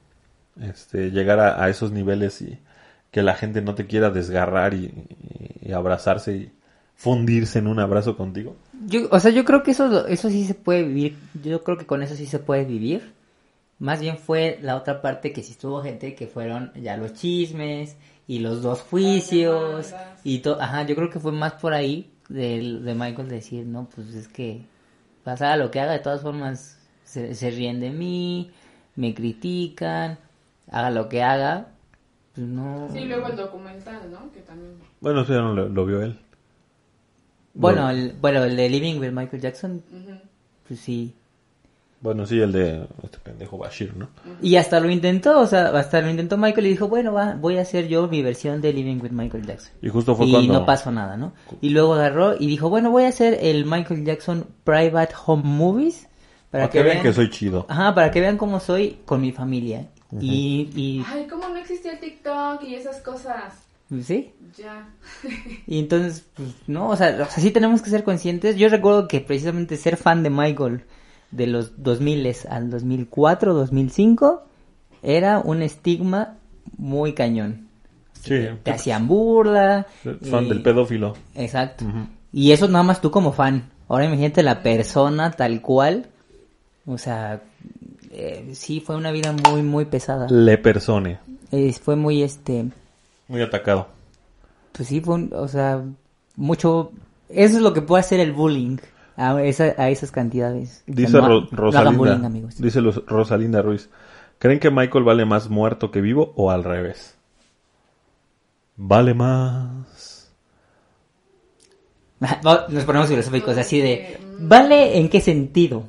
Este, llegar a, a esos niveles y que la gente no te quiera desgarrar y, abrazarse y fundirse en un abrazo contigo. Yo, o sea, yo creo que eso, eso sí se puede vivir. Yo creo que con eso sí se puede vivir. Más bien fue la otra parte que sí estuvo gente que fueron ya los chismes y los dos juicios y todo. Ajá, yo creo que fue más por ahí de, de Michael decir, no, pues es que pasara lo que haga, de todas formas se, se ríen de mí, me critican, haga lo que haga, pues no. Sí, luego el documental, ¿no? Que también... Bueno, eso ya no lo, lo vio él. Bueno, Lo- el, bueno, el de Living with Michael Jackson, pues sí. Bueno, sí, el de este pendejo Bashir, ¿no? Y hasta lo intentó, o sea, hasta lo intentó Michael y dijo, bueno, va, voy a hacer yo mi versión de Living with Michael Jackson. Y justo fue y cuando... no pasó nada, ¿no? Y luego agarró y dijo, bueno, voy a hacer el Michael Jackson Private Home Movies Para que vean que soy chido. Ajá, para que vean cómo soy con mi familia. Y, y, Ay, ¿cómo no existía el TikTok y esas cosas? ¿sí? Ya. Y entonces, pues, no, o sea, o sea, sí tenemos que ser conscientes. Yo recuerdo que precisamente ser fan de Michael de los 2000 al 2004, 2005, era un estigma muy cañón. Sí, Te hacían burla. fan y- del pedófilo. Exacto. Y eso nada más tú como fan. Ahora imagínate la persona tal cual. O sea, eh, sí, fue una vida muy, muy pesada. Le persone. Eh, fue muy, este, Muy atacado. pues sí, fue, un- o sea, mucho... Eso es lo que puede hacer el bullying a, esa- a esas cantidades. Dice No no Rosalinda. bullying, amigos. dice Los- Rosalinda Ruiz. ¿Creen que Michael vale más muerto que vivo o al revés? Vale más. Nos ponemos filosóficos así de... ¿Vale en qué sentido?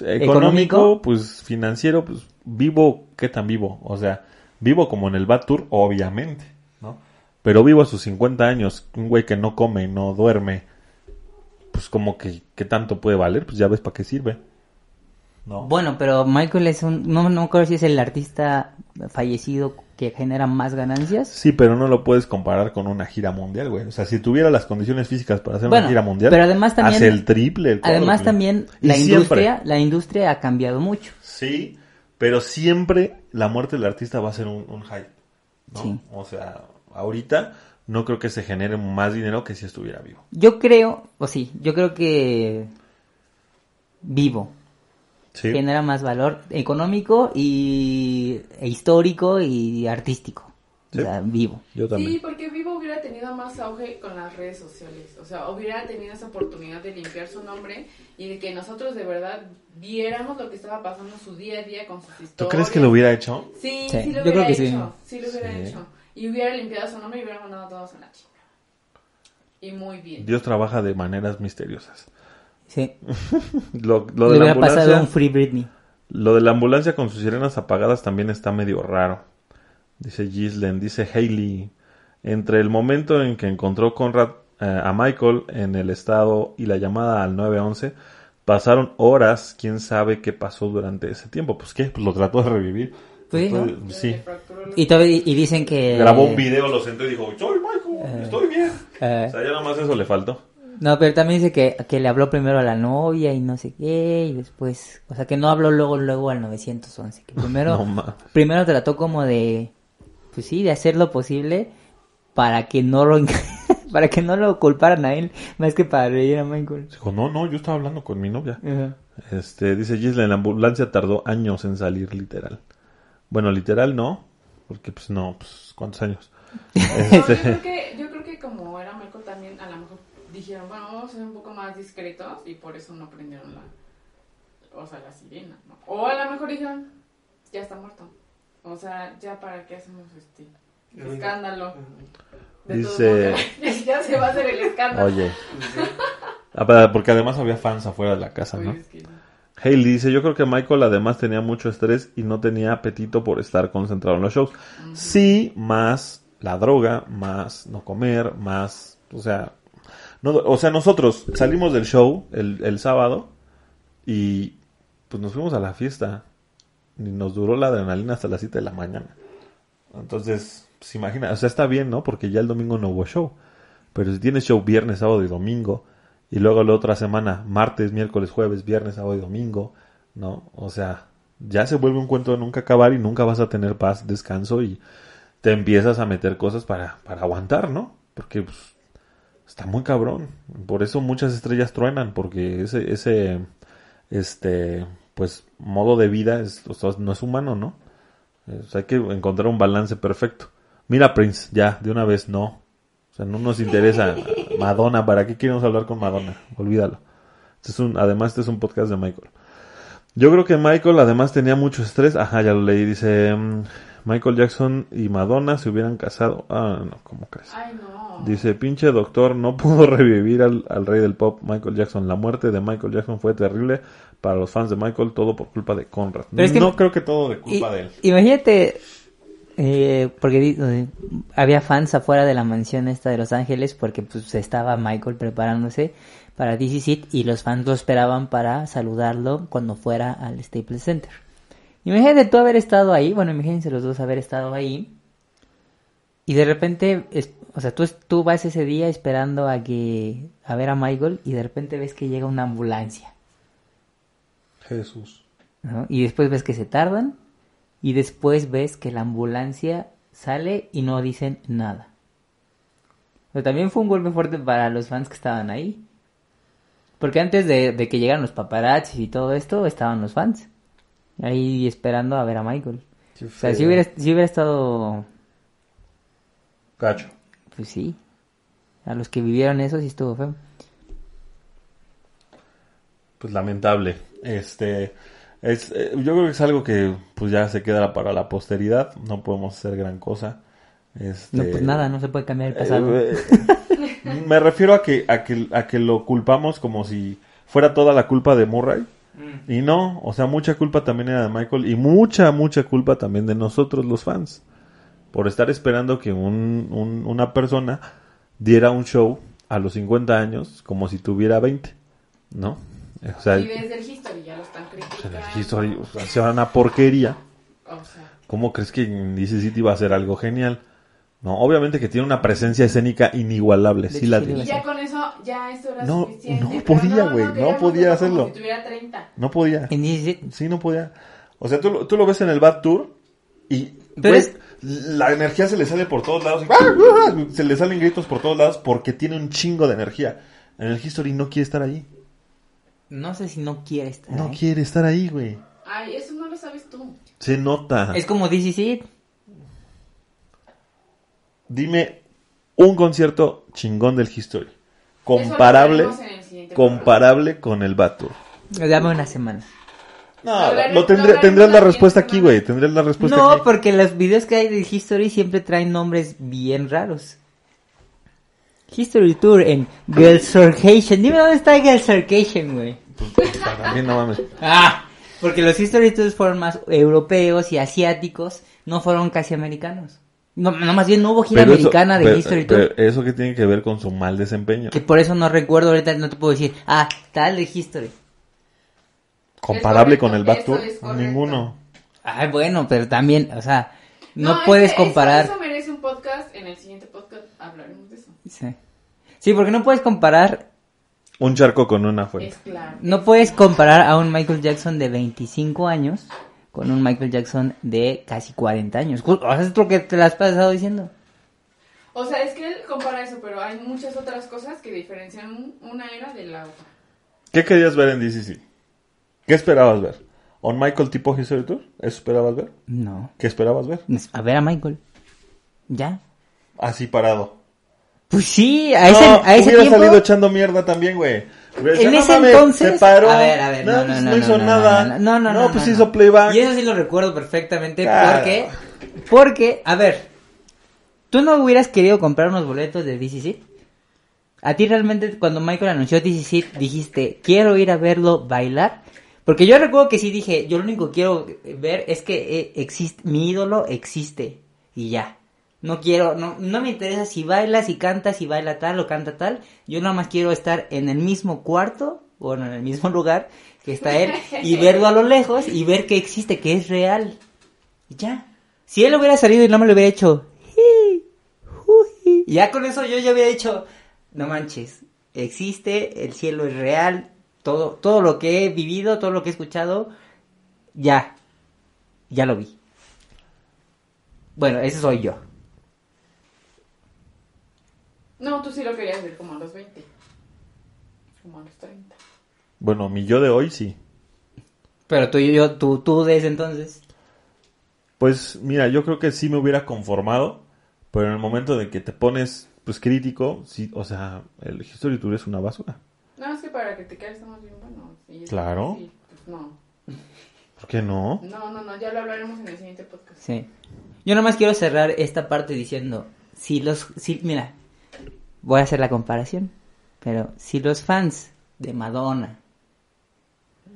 Económico, ¿Económico? pues financiero, pues vivo, ¿qué tan vivo? O sea, vivo como en el Bad Tour, obviamente, ¿no? Pero vivo a sus 50 años, un güey que no come, no duerme, pues como que, ¿qué tanto puede valer? Pues ya ves para qué sirve. ¿No? Bueno, pero Michael es un... No, no creo si es el artista fallecido que genera más ganancias. Sí, pero no lo puedes comparar con una gira mundial, güey. O sea, si tuviera las condiciones físicas para hacer Bueno, una gira mundial, pero además también- hace el triple. el Además también Y la siempre. industria, la industria ha cambiado mucho. Sí, pero siempre la muerte del artista va a ser un, un hype. ¿no? Sí. O sea, ahorita no creo que se genere más dinero que si estuviera vivo. Yo creo, o sí, yo creo que vivo Sí. genera más valor económico y e histórico y artístico. Sí. O sea, vivo. Yo también. Sí, porque Vivo hubiera tenido más auge con las redes sociales. O sea, hubiera tenido esa oportunidad de limpiar su nombre y de que nosotros de verdad viéramos lo que estaba pasando en su día a día con sus historias. ¿Tú crees que lo hubiera hecho? Sí, Sí, sí, yo lo creo hubiera que sí. hecho. Sí. lo hubiera Sí. hecho. Y hubiera limpiado su nombre y hubiera mandado a todos a la chinga. Y muy bien. Dios trabaja de maneras misteriosas. Sí. Lo, lo Le de la hubiera pasado ambulancia, un Free Britney. lo de la ambulancia con sus sirenas apagadas también está medio raro. Dice Gislen, dice Hailey. Entre el momento en que encontró Conrad eh, a Michael en el estado y la llamada al 911, pasaron horas. ¿Quién sabe qué pasó durante ese tiempo? Pues qué, pues lo trató de revivir. Pues, ¿no? Sí. Y, todavía- y dicen que... Grabó un video, lo sentó y dijo, soy Michael, estoy bien. eh, O sea, ya nomás eso le faltó. No, pero también dice que, que le habló primero a la novia y no sé qué, y después, o sea, que no habló luego, luego al 911, que primero, No primero trató como de, pues sí, de hacer lo posible para que no lo, para que no lo culparan a él, más que para reír a Michael. Dijo, no, no, yo estaba hablando con mi novia. Ajá. Este, dice Gislen, la ambulancia tardó años en salir, literal. Bueno, literal no, porque pues no, pues cuántos años. No, Este, yo, creo que, yo creo que como era Michael también, a lo mejor dijeron, bueno, vamos a ser un poco más discretos y por eso no prendieron la, o sea, la sirena, ¿no? O a lo mejor dijeron, ya está muerto. O sea, ya para qué hacemos este escándalo. De Dice- ya se va a hacer el escándalo. Oye. Ah, Porque además había fans afuera de la casa, ¿no? Pues es que- Haley dice, yo creo que Michael además tenía mucho estrés y no tenía apetito por estar concentrado en los shows. Sí, más la droga, más no comer, más, o sea, no, o sea, nosotros salimos del show el, el sábado y pues nos fuimos a la fiesta y nos duró la adrenalina hasta las 7 de la mañana. Entonces, pues imagina, o sea, está bien, ¿no? Porque ya el domingo no hubo show. Pero si tienes show viernes, sábado y domingo, y luego la otra semana, martes, miércoles, jueves, viernes, sábado y domingo, ¿no? O sea, ya se vuelve un cuento de nunca acabar y nunca vas a tener paz, descanso y te empiezas a meter cosas para, para aguantar, ¿no? Porque pues, está muy cabrón. Por eso muchas estrellas truenan, porque ese, ese, este, pues, modo de vida es, no es humano, ¿no? Hay que encontrar un balance perfecto. Mira, Prince, ya, de una vez no. O sea, no nos interesa Madonna. ¿Para qué queremos hablar con Madonna? Olvídalo. Este es un, además, este es un podcast de Michael. Yo creo que Michael además tenía mucho estrés. Ajá, ya lo leí. Dice, mm, Michael Jackson y Madonna se hubieran casado. Ah, no, ¿cómo crees? Ay, no. Dice, pinche doctor, no pudo revivir al, al rey del pop, Michael Jackson. La muerte de Michael Jackson fue terrible para los fans de Michael, todo por culpa de Conrad. Pero es que- no creo que todo de Y- culpa de él. Imagínate, eh, porque eh, había fans afuera de la mansión esta de Los Ángeles porque pues estaba Michael preparándose para DC y los fans lo esperaban para saludarlo cuando fuera al Staples Center. Imagínate tú haber estado ahí, bueno, imagínense los dos haber estado ahí y de repente, es- o sea, tú, tú vas ese día esperando a que a ver a Michael y de repente ves que llega una ambulancia. Jesús. ¿no? Y después ves que se tardan y después ves que la ambulancia sale y no dicen nada. Pero también fue un golpe fuerte para los fans que estaban ahí. Porque antes de, de que llegaran los paparazzis y todo esto, estaban los fans. Ahí esperando a ver a Michael. O sea, si hubiera, si hubiera estado... Cacho. Pues sí. A los que vivieron eso sí estuvo feo. Pues lamentable. Este, es, eh, yo creo que es algo que pues ya se quedará para la posteridad. No podemos hacer gran cosa. Este, No, pues nada, no se puede cambiar el pasado. Eh, eh, me refiero a que, a que a que lo culpamos como si fuera toda la culpa de Murray. Y no, o sea, mucha culpa también era de Michael y mucha, mucha culpa también de nosotros los fans. Por estar esperando que un, un- una persona diera un show a los 50 años como si tuviera 20. ¿No? O sea, Y desde el History ya lo están en criticando. el History, o sea, hacía una porquería. O sea, ¿Cómo crees que en DC City va a ser algo genial? No, obviamente que tiene una presencia escénica inigualable, sí la tiene. y ya con eso, ya eso era No, suficiente. no podía, güey, no podía hacerlo. Si tuviera 30. No podía. En DC Sí, no podía. O sea, tú, lo- tú lo ves en el Bad Tour y Pero es- la energía se le sale por todos lados. y Se le salen gritos por todos lados porque tiene un chingo de energía. En el History no quiere estar ahí. No sé si no quiere estar No ahí. quiere estar ahí, güey. Ay, eso no lo sabes tú. Se nota. Es como DC Seat. Dime un concierto chingón del History. Eso Comparable, lo comparable con el Bad Tour. Dame una semana. No, Hablaré- lo tendré, la respuesta aquí, güey. Tendrás la respuesta No, aquí. porque los videos que hay de History siempre traen nombres bien raros. History Tour en Gelsenkirchen. Dime dónde está Gelsenkirchen, güey. Pues, también no mames. Ah, porque los History Tours fueron más europeos y asiáticos, no fueron casi americanos. No, no más bien no hubo gira Pero eso- americana de pero- History Tour. pero eso que tiene que ver con su mal desempeño. Que por eso no recuerdo ahorita, no te puedo decir, ah, tal de History. Comparable con el Bad correcto, Tour, eso ninguno. Ay, bueno, pero también, o sea, no, es puedes eso- comparar. Eso, merece un podcast. En el siguiente podcast hablaremos de eso. Sí. Sí, porque no puedes comparar, Un charco con una fuente. Es claro. no puedes comparar a un Michael Jackson de 25 años con un Michael Jackson de casi 40 años. O sea, es lo que te las has pasado diciendo. O sea, es que él compara eso, pero hay muchas otras cosas que diferencian un- una era de la otra. ¿Qué querías ver en DCC? ¿Qué esperabas ver? ¿On Michael tipo History Tour? ¿Eso esperabas ver? No. ¿Qué esperabas ver? A ver a Michael. ¿Ya? Así parado. Pues sí, a ese, no, a ese hubiera tiempo... salido echando mierda también, güey. En dicho, "No ese entonces... Se paró. A ver, a ver, no, no, pues no, no, no, hizo nada. No, no, no, no, pues hizo playback. Y eso sí lo recuerdo perfectamente Claro. porque... Porque, a ver, ¿tú no hubieras querido comprar unos boletos de DCC? ¿A ti realmente cuando Michael anunció DCC dijiste, quiero ir a verlo bailar? Porque yo recuerdo que sí dije, yo lo único que quiero ver es que eh, existe, mi ídolo existe y ya. No quiero, no, no me interesa si baila, si canta, si baila tal o canta tal. Yo nada más quiero estar en el mismo cuarto, bueno, en el mismo lugar que está él, y verlo a lo lejos y ver que existe, que es real. Y ya. Si él hubiera salido y no me lo hubiera hecho, ya con eso yo ya hubiera dicho, no manches, existe, el cielo es real, todo, todo lo que he vivido, todo lo que he escuchado, ya, ya lo vi. Bueno, ese soy yo. No, tú sí lo querías ver como a los 20. Como a los 30. Bueno, mi yo de hoy sí. Pero tú y yo, tú, tú de ese entonces. Pues mira, yo creo que sí me hubiera conformado, pero en el momento de que te pones pues crítico, sí, o sea, el History Tour es una basura. No, es que para criticar estamos bien buenos. Y Claro. sí, pues no. ¿Por qué no? No, no, no, ya lo hablaremos en el siguiente podcast. Sí. Yo nomás quiero cerrar esta parte diciendo, si los, si, mira, voy a hacer la comparación, pero si los fans de Madonna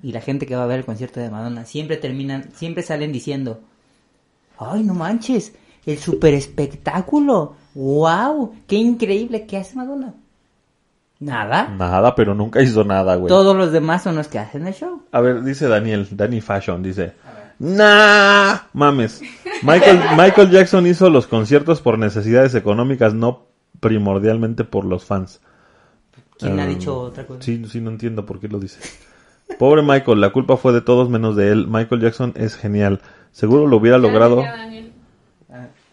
y la gente que va a ver el concierto de Madonna siempre terminan, siempre salen diciendo, ay, no manches, el super espectáculo, wow, qué increíble que hace Madonna. Nada. Nada, pero nunca hizo nada, güey. Todos los demás son los que hacen el show. A ver, dice Daniel, Danny Fashion, dice. Nah, mames. Michael, Michael Jackson hizo los conciertos por necesidades económicas, no primordialmente por los fans. ¿Quién ha dicho otra cosa? Sí, sí, no entiendo por qué lo dice. Pobre Michael, la culpa fue de todos menos de él. Michael Jackson es genial. Seguro lo hubiera logrado. Daniel.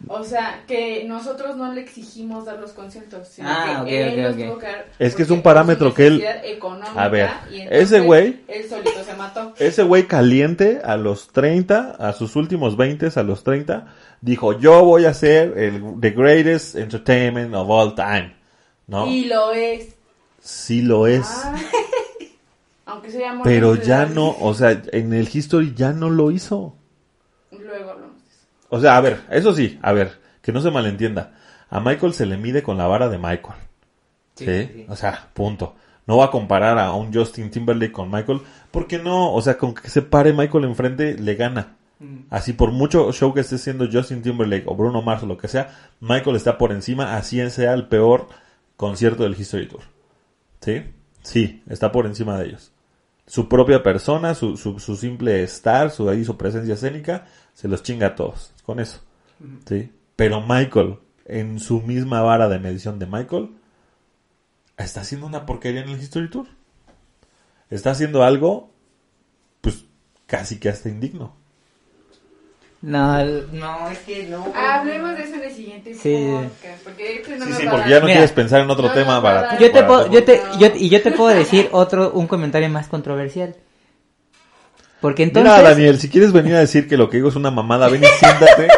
O sea, que nosotros no le exigimos dar los conciertos, sino Ah, que ok, él ok, los ok. tuvo que dar Es que es un parámetro que él- económica, A ver, y ese güey- Él solito se mató. Ese güey caliente a los 30, a sus últimos 20, a los 30, dijo, yo voy a ser el the greatest entertainment of all time. ¿No? Y lo es. Sí lo es. Ah. Aunque se llama. pero ya no, o sea, en el history ya no lo hizo. Luego eso. O sea, a ver, eso sí, a ver, que no se malentienda. A Michael se le mide con la vara de Michael. ¿Sí? Sí, sí. O sea, punto. No va a comparar a un Justin Timberlake con Michael, porque no, o sea, con que se pare Michael enfrente le gana. Así por mucho show que esté haciendo Justin Timberlake o Bruno Mars o lo que sea, Michael está por encima, así sea el peor concierto del History Tour. ¿Sí? Sí, está por encima de ellos. Su propia persona, su, su, su simple estar, su, ahí, su presencia escénica, se los chinga a todos. Con eso. ¿Sí? Pero Michael, en su misma vara de medición de Michael, está haciendo una porquería en el History Tour. Está haciendo algo, pues, casi que hasta indigno. No, no, es que no. Hablemos de eso en el siguiente Sí. podcast. Porque este no Sí, porque ya no Mira. quieres pensar en otro No, tema para... Yo te para- puedo, yo te, yo, y yo te puedo decir otro, un comentario más controversial. Porque entonces, Mira, Daniel, si quieres venir a decir que lo que digo es una mamada, ven y siéntate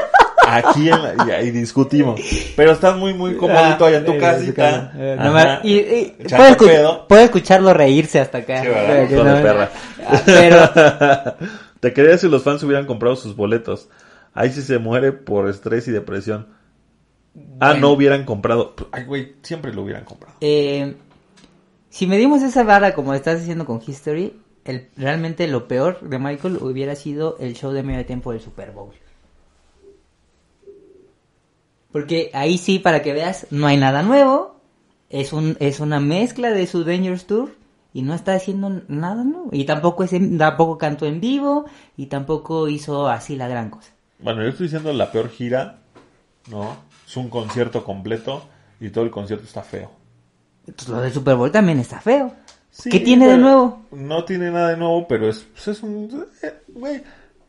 aquí en la- y, discutimos. Pero estás muy, muy cómodito allá en tu Ah, casita. eh, Ajá. nomás- y, y- puedo, escu- pedo. puedo escucharlo reírse hasta acá. Sí, ¿verdad? Pero no- perra. Ah, Pero, Te quería si los fans hubieran comprado sus boletos. Ahí sí se muere por estrés y depresión. Ah, no hubieran comprado. Ay, güey, siempre lo hubieran comprado. eh, si medimos esa vara como estás haciendo con History, el, realmente lo peor de Michael hubiera sido el show de medio tiempo del Super Bowl. Porque ahí sí, para que veas, no hay nada nuevo. Es, un, es una mezcla de su Dangerous Tour y no está haciendo nada nuevo. Y tampoco, es en- tampoco cantó en vivo y tampoco hizo así la gran cosa. Bueno, yo estoy diciendo la peor gira. No, es un concierto completo y todo el concierto está feo. Lo del Super Bowl también está feo. Sí, ¿Qué tiene de nuevo? No tiene nada de nuevo, pero es, pues es un, eh, güey,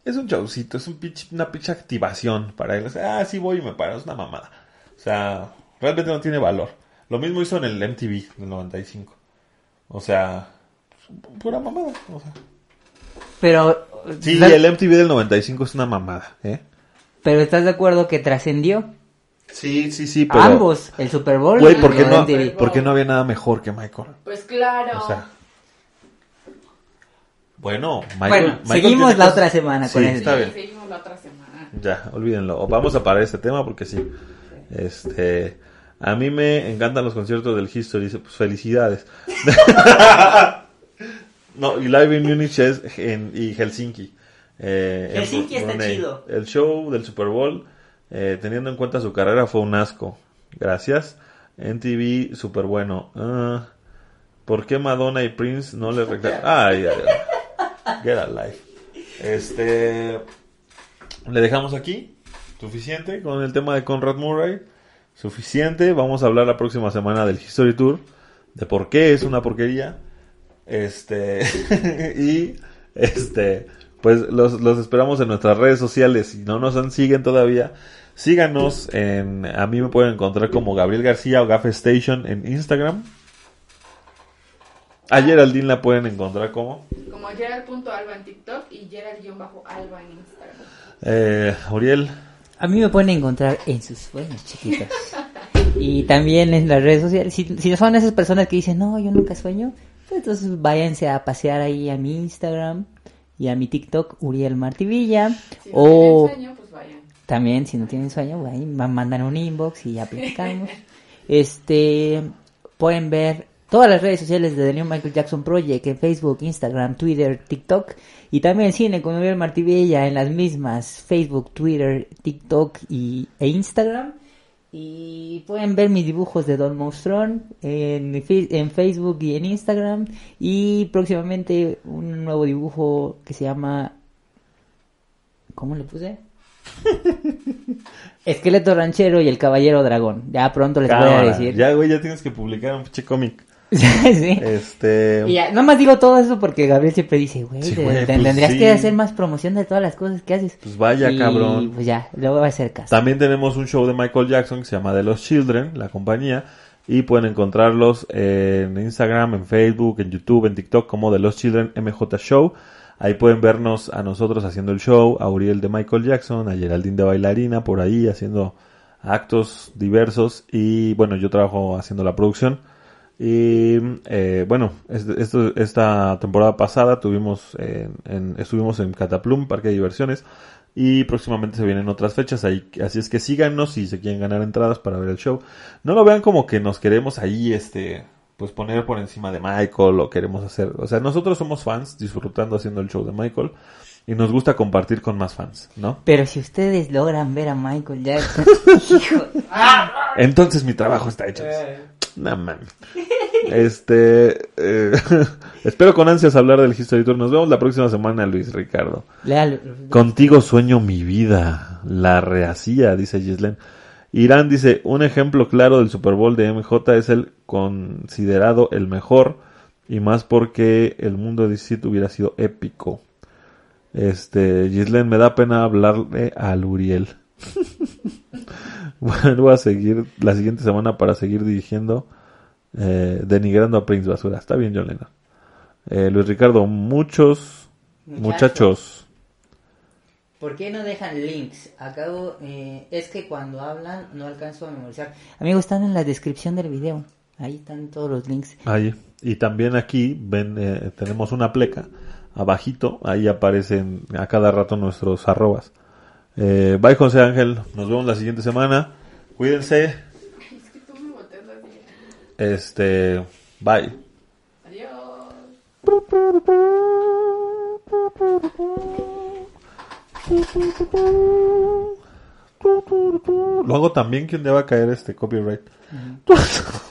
es un showcito, es un una pinche activación para él. O sea, ah, sí voy y me paro, es una mamada. O sea, realmente no tiene valor. Lo mismo hizo en el MTV del 95. O sea, pura mamada. o sea. Pero, Sí, la- el MTV del 95 es una mamada, ¿eh? pero ¿estás de acuerdo que trascendió? Sí, sí, sí, pero... Ambos, el Super Bowl Güey, y ¿por qué no, por qué no había nada mejor que Michael? Pues claro. O sea... Bueno, Michael, Bueno, Michael seguimos la otra semana con Sí, está bien. seguimos la otra semana. Ya, olvídenlo. Vamos a parar este tema porque sí. Este, a mí me encantan los conciertos del History. Dice, pues felicidades. no, y Live in Munich es en, y Helsinki. Eh, en Helsinki está Brunei. chido. El show del Super Bowl, eh, teniendo en cuenta su carrera, fue un asco. Gracias. NTV, súper bueno. Ah, ¿Por qué Madonna y Prince no le reclaman? Ay, ay, ay. Get a life. Este. Le dejamos aquí. Suficiente con el tema de Conrad Murray. Suficiente. Vamos a hablar la próxima semana del History Tour. De por qué es una porquería. Este. y. Este. Pues los, los esperamos en nuestras redes sociales. Si no nos han, siguen todavía, síganos en. A mí me pueden encontrar como Gabriel García o Gafe Station en Instagram. A Geraldine la pueden encontrar como. Como Gerald.alba en TikTok y Gerald-alba en Instagram. Eh, Uriel. A mí me pueden encontrar en sus sueños, chiquitos. y también en las redes sociales. Si, si no son esas personas que dicen, no, yo nunca sueño, pues entonces váyanse a pasear ahí a mi Instagram y a mi TikTok, Uriel Martivilla. Si no o pues vayan. También, si no tienen sueño, ahí ma- mandan un inbox y ya platicamos. este, pueden ver todas las redes sociales de The New Michael Jackson Project en Facebook, Instagram, Twitter, TikTok. Y también cine con Uriel Martivilla en las mismas Facebook, Twitter, TikTok y, e Instagram. Y pueden ver mis dibujos de Don Monstrón en, en Facebook y en Instagram. Y próximamente un nuevo dibujo que se llama... ¿Cómo le puse? Esqueleto ranchero y el caballero dragón. Ya pronto les voy a decir. Ya, güey, ya tienes que publicar un pinche cómic. sí. Este. Y ya, nomás digo todo eso porque Gabriel siempre dice, güey, Sí, güey, te- pues tendrías sí. que hacer más promoción de todas las cosas que haces. Pues vaya, Y, cabrón. Pues ya, le voy a hacer caso. También tenemos un show de Michael Jackson que se llama The Lost Children, la compañía. Y pueden encontrarlos en Instagram, en Facebook, en YouTube, en TikTok como The Lost Children MJ Show. Ahí pueden vernos a nosotros haciendo el show, a Uriel de Michael Jackson, a Geraldine de bailarina por ahí haciendo actos diversos. Y bueno, yo trabajo haciendo la producción. Y eh, bueno, esto- esta temporada pasada estuvimos en Cataplum, Parque de Diversiones, y próximamente se vienen otras fechas, ahí, así es que síganos si se quieren ganar entradas para ver el show. No lo vean como que nos queremos ahí, este, pues poner por encima de Michael o queremos hacer, o sea, nosotros somos fans disfrutando haciendo el show de Michael y nos gusta compartir con más fans, ¿no? Pero si ustedes logran ver a Michael Jackson, hijo, Entonces mi trabajo está hecho. No mames. Este, eh, espero con ansias hablar del History Tour. Nos vemos la próxima semana, Luis Ricardo. léalo. Contigo sueño mi vida. La rehacía, dice Gislen. Irán dice, un ejemplo claro del Super Bowl de MJ es el considerado el mejor y más porque el mundo de 17 hubiera sido épico. Este, Gislen, me da pena hablarle a Luriel. Vuelvo a seguir la siguiente semana para seguir dirigiendo, eh, denigrando a Prince Basura. Está bien, John Lennon. Eh, Luis Ricardo, muchos Muchachos. muchachos ¿Por qué no dejan links? Acabo, eh, es que cuando hablan no alcanzo a memorizar. Amigos, están en la descripción del video. Ahí están todos los links. Ahí. Y también aquí ven, eh, tenemos una pleca. Abajito, ahí aparecen a cada rato nuestros arrobas. Eh, bye José Ángel, nos vemos la siguiente semana. Cuídense. Es que tú me volteas así. Este, bye. Adiós. Lo hago también que un día va a caer este copyright. Adiós.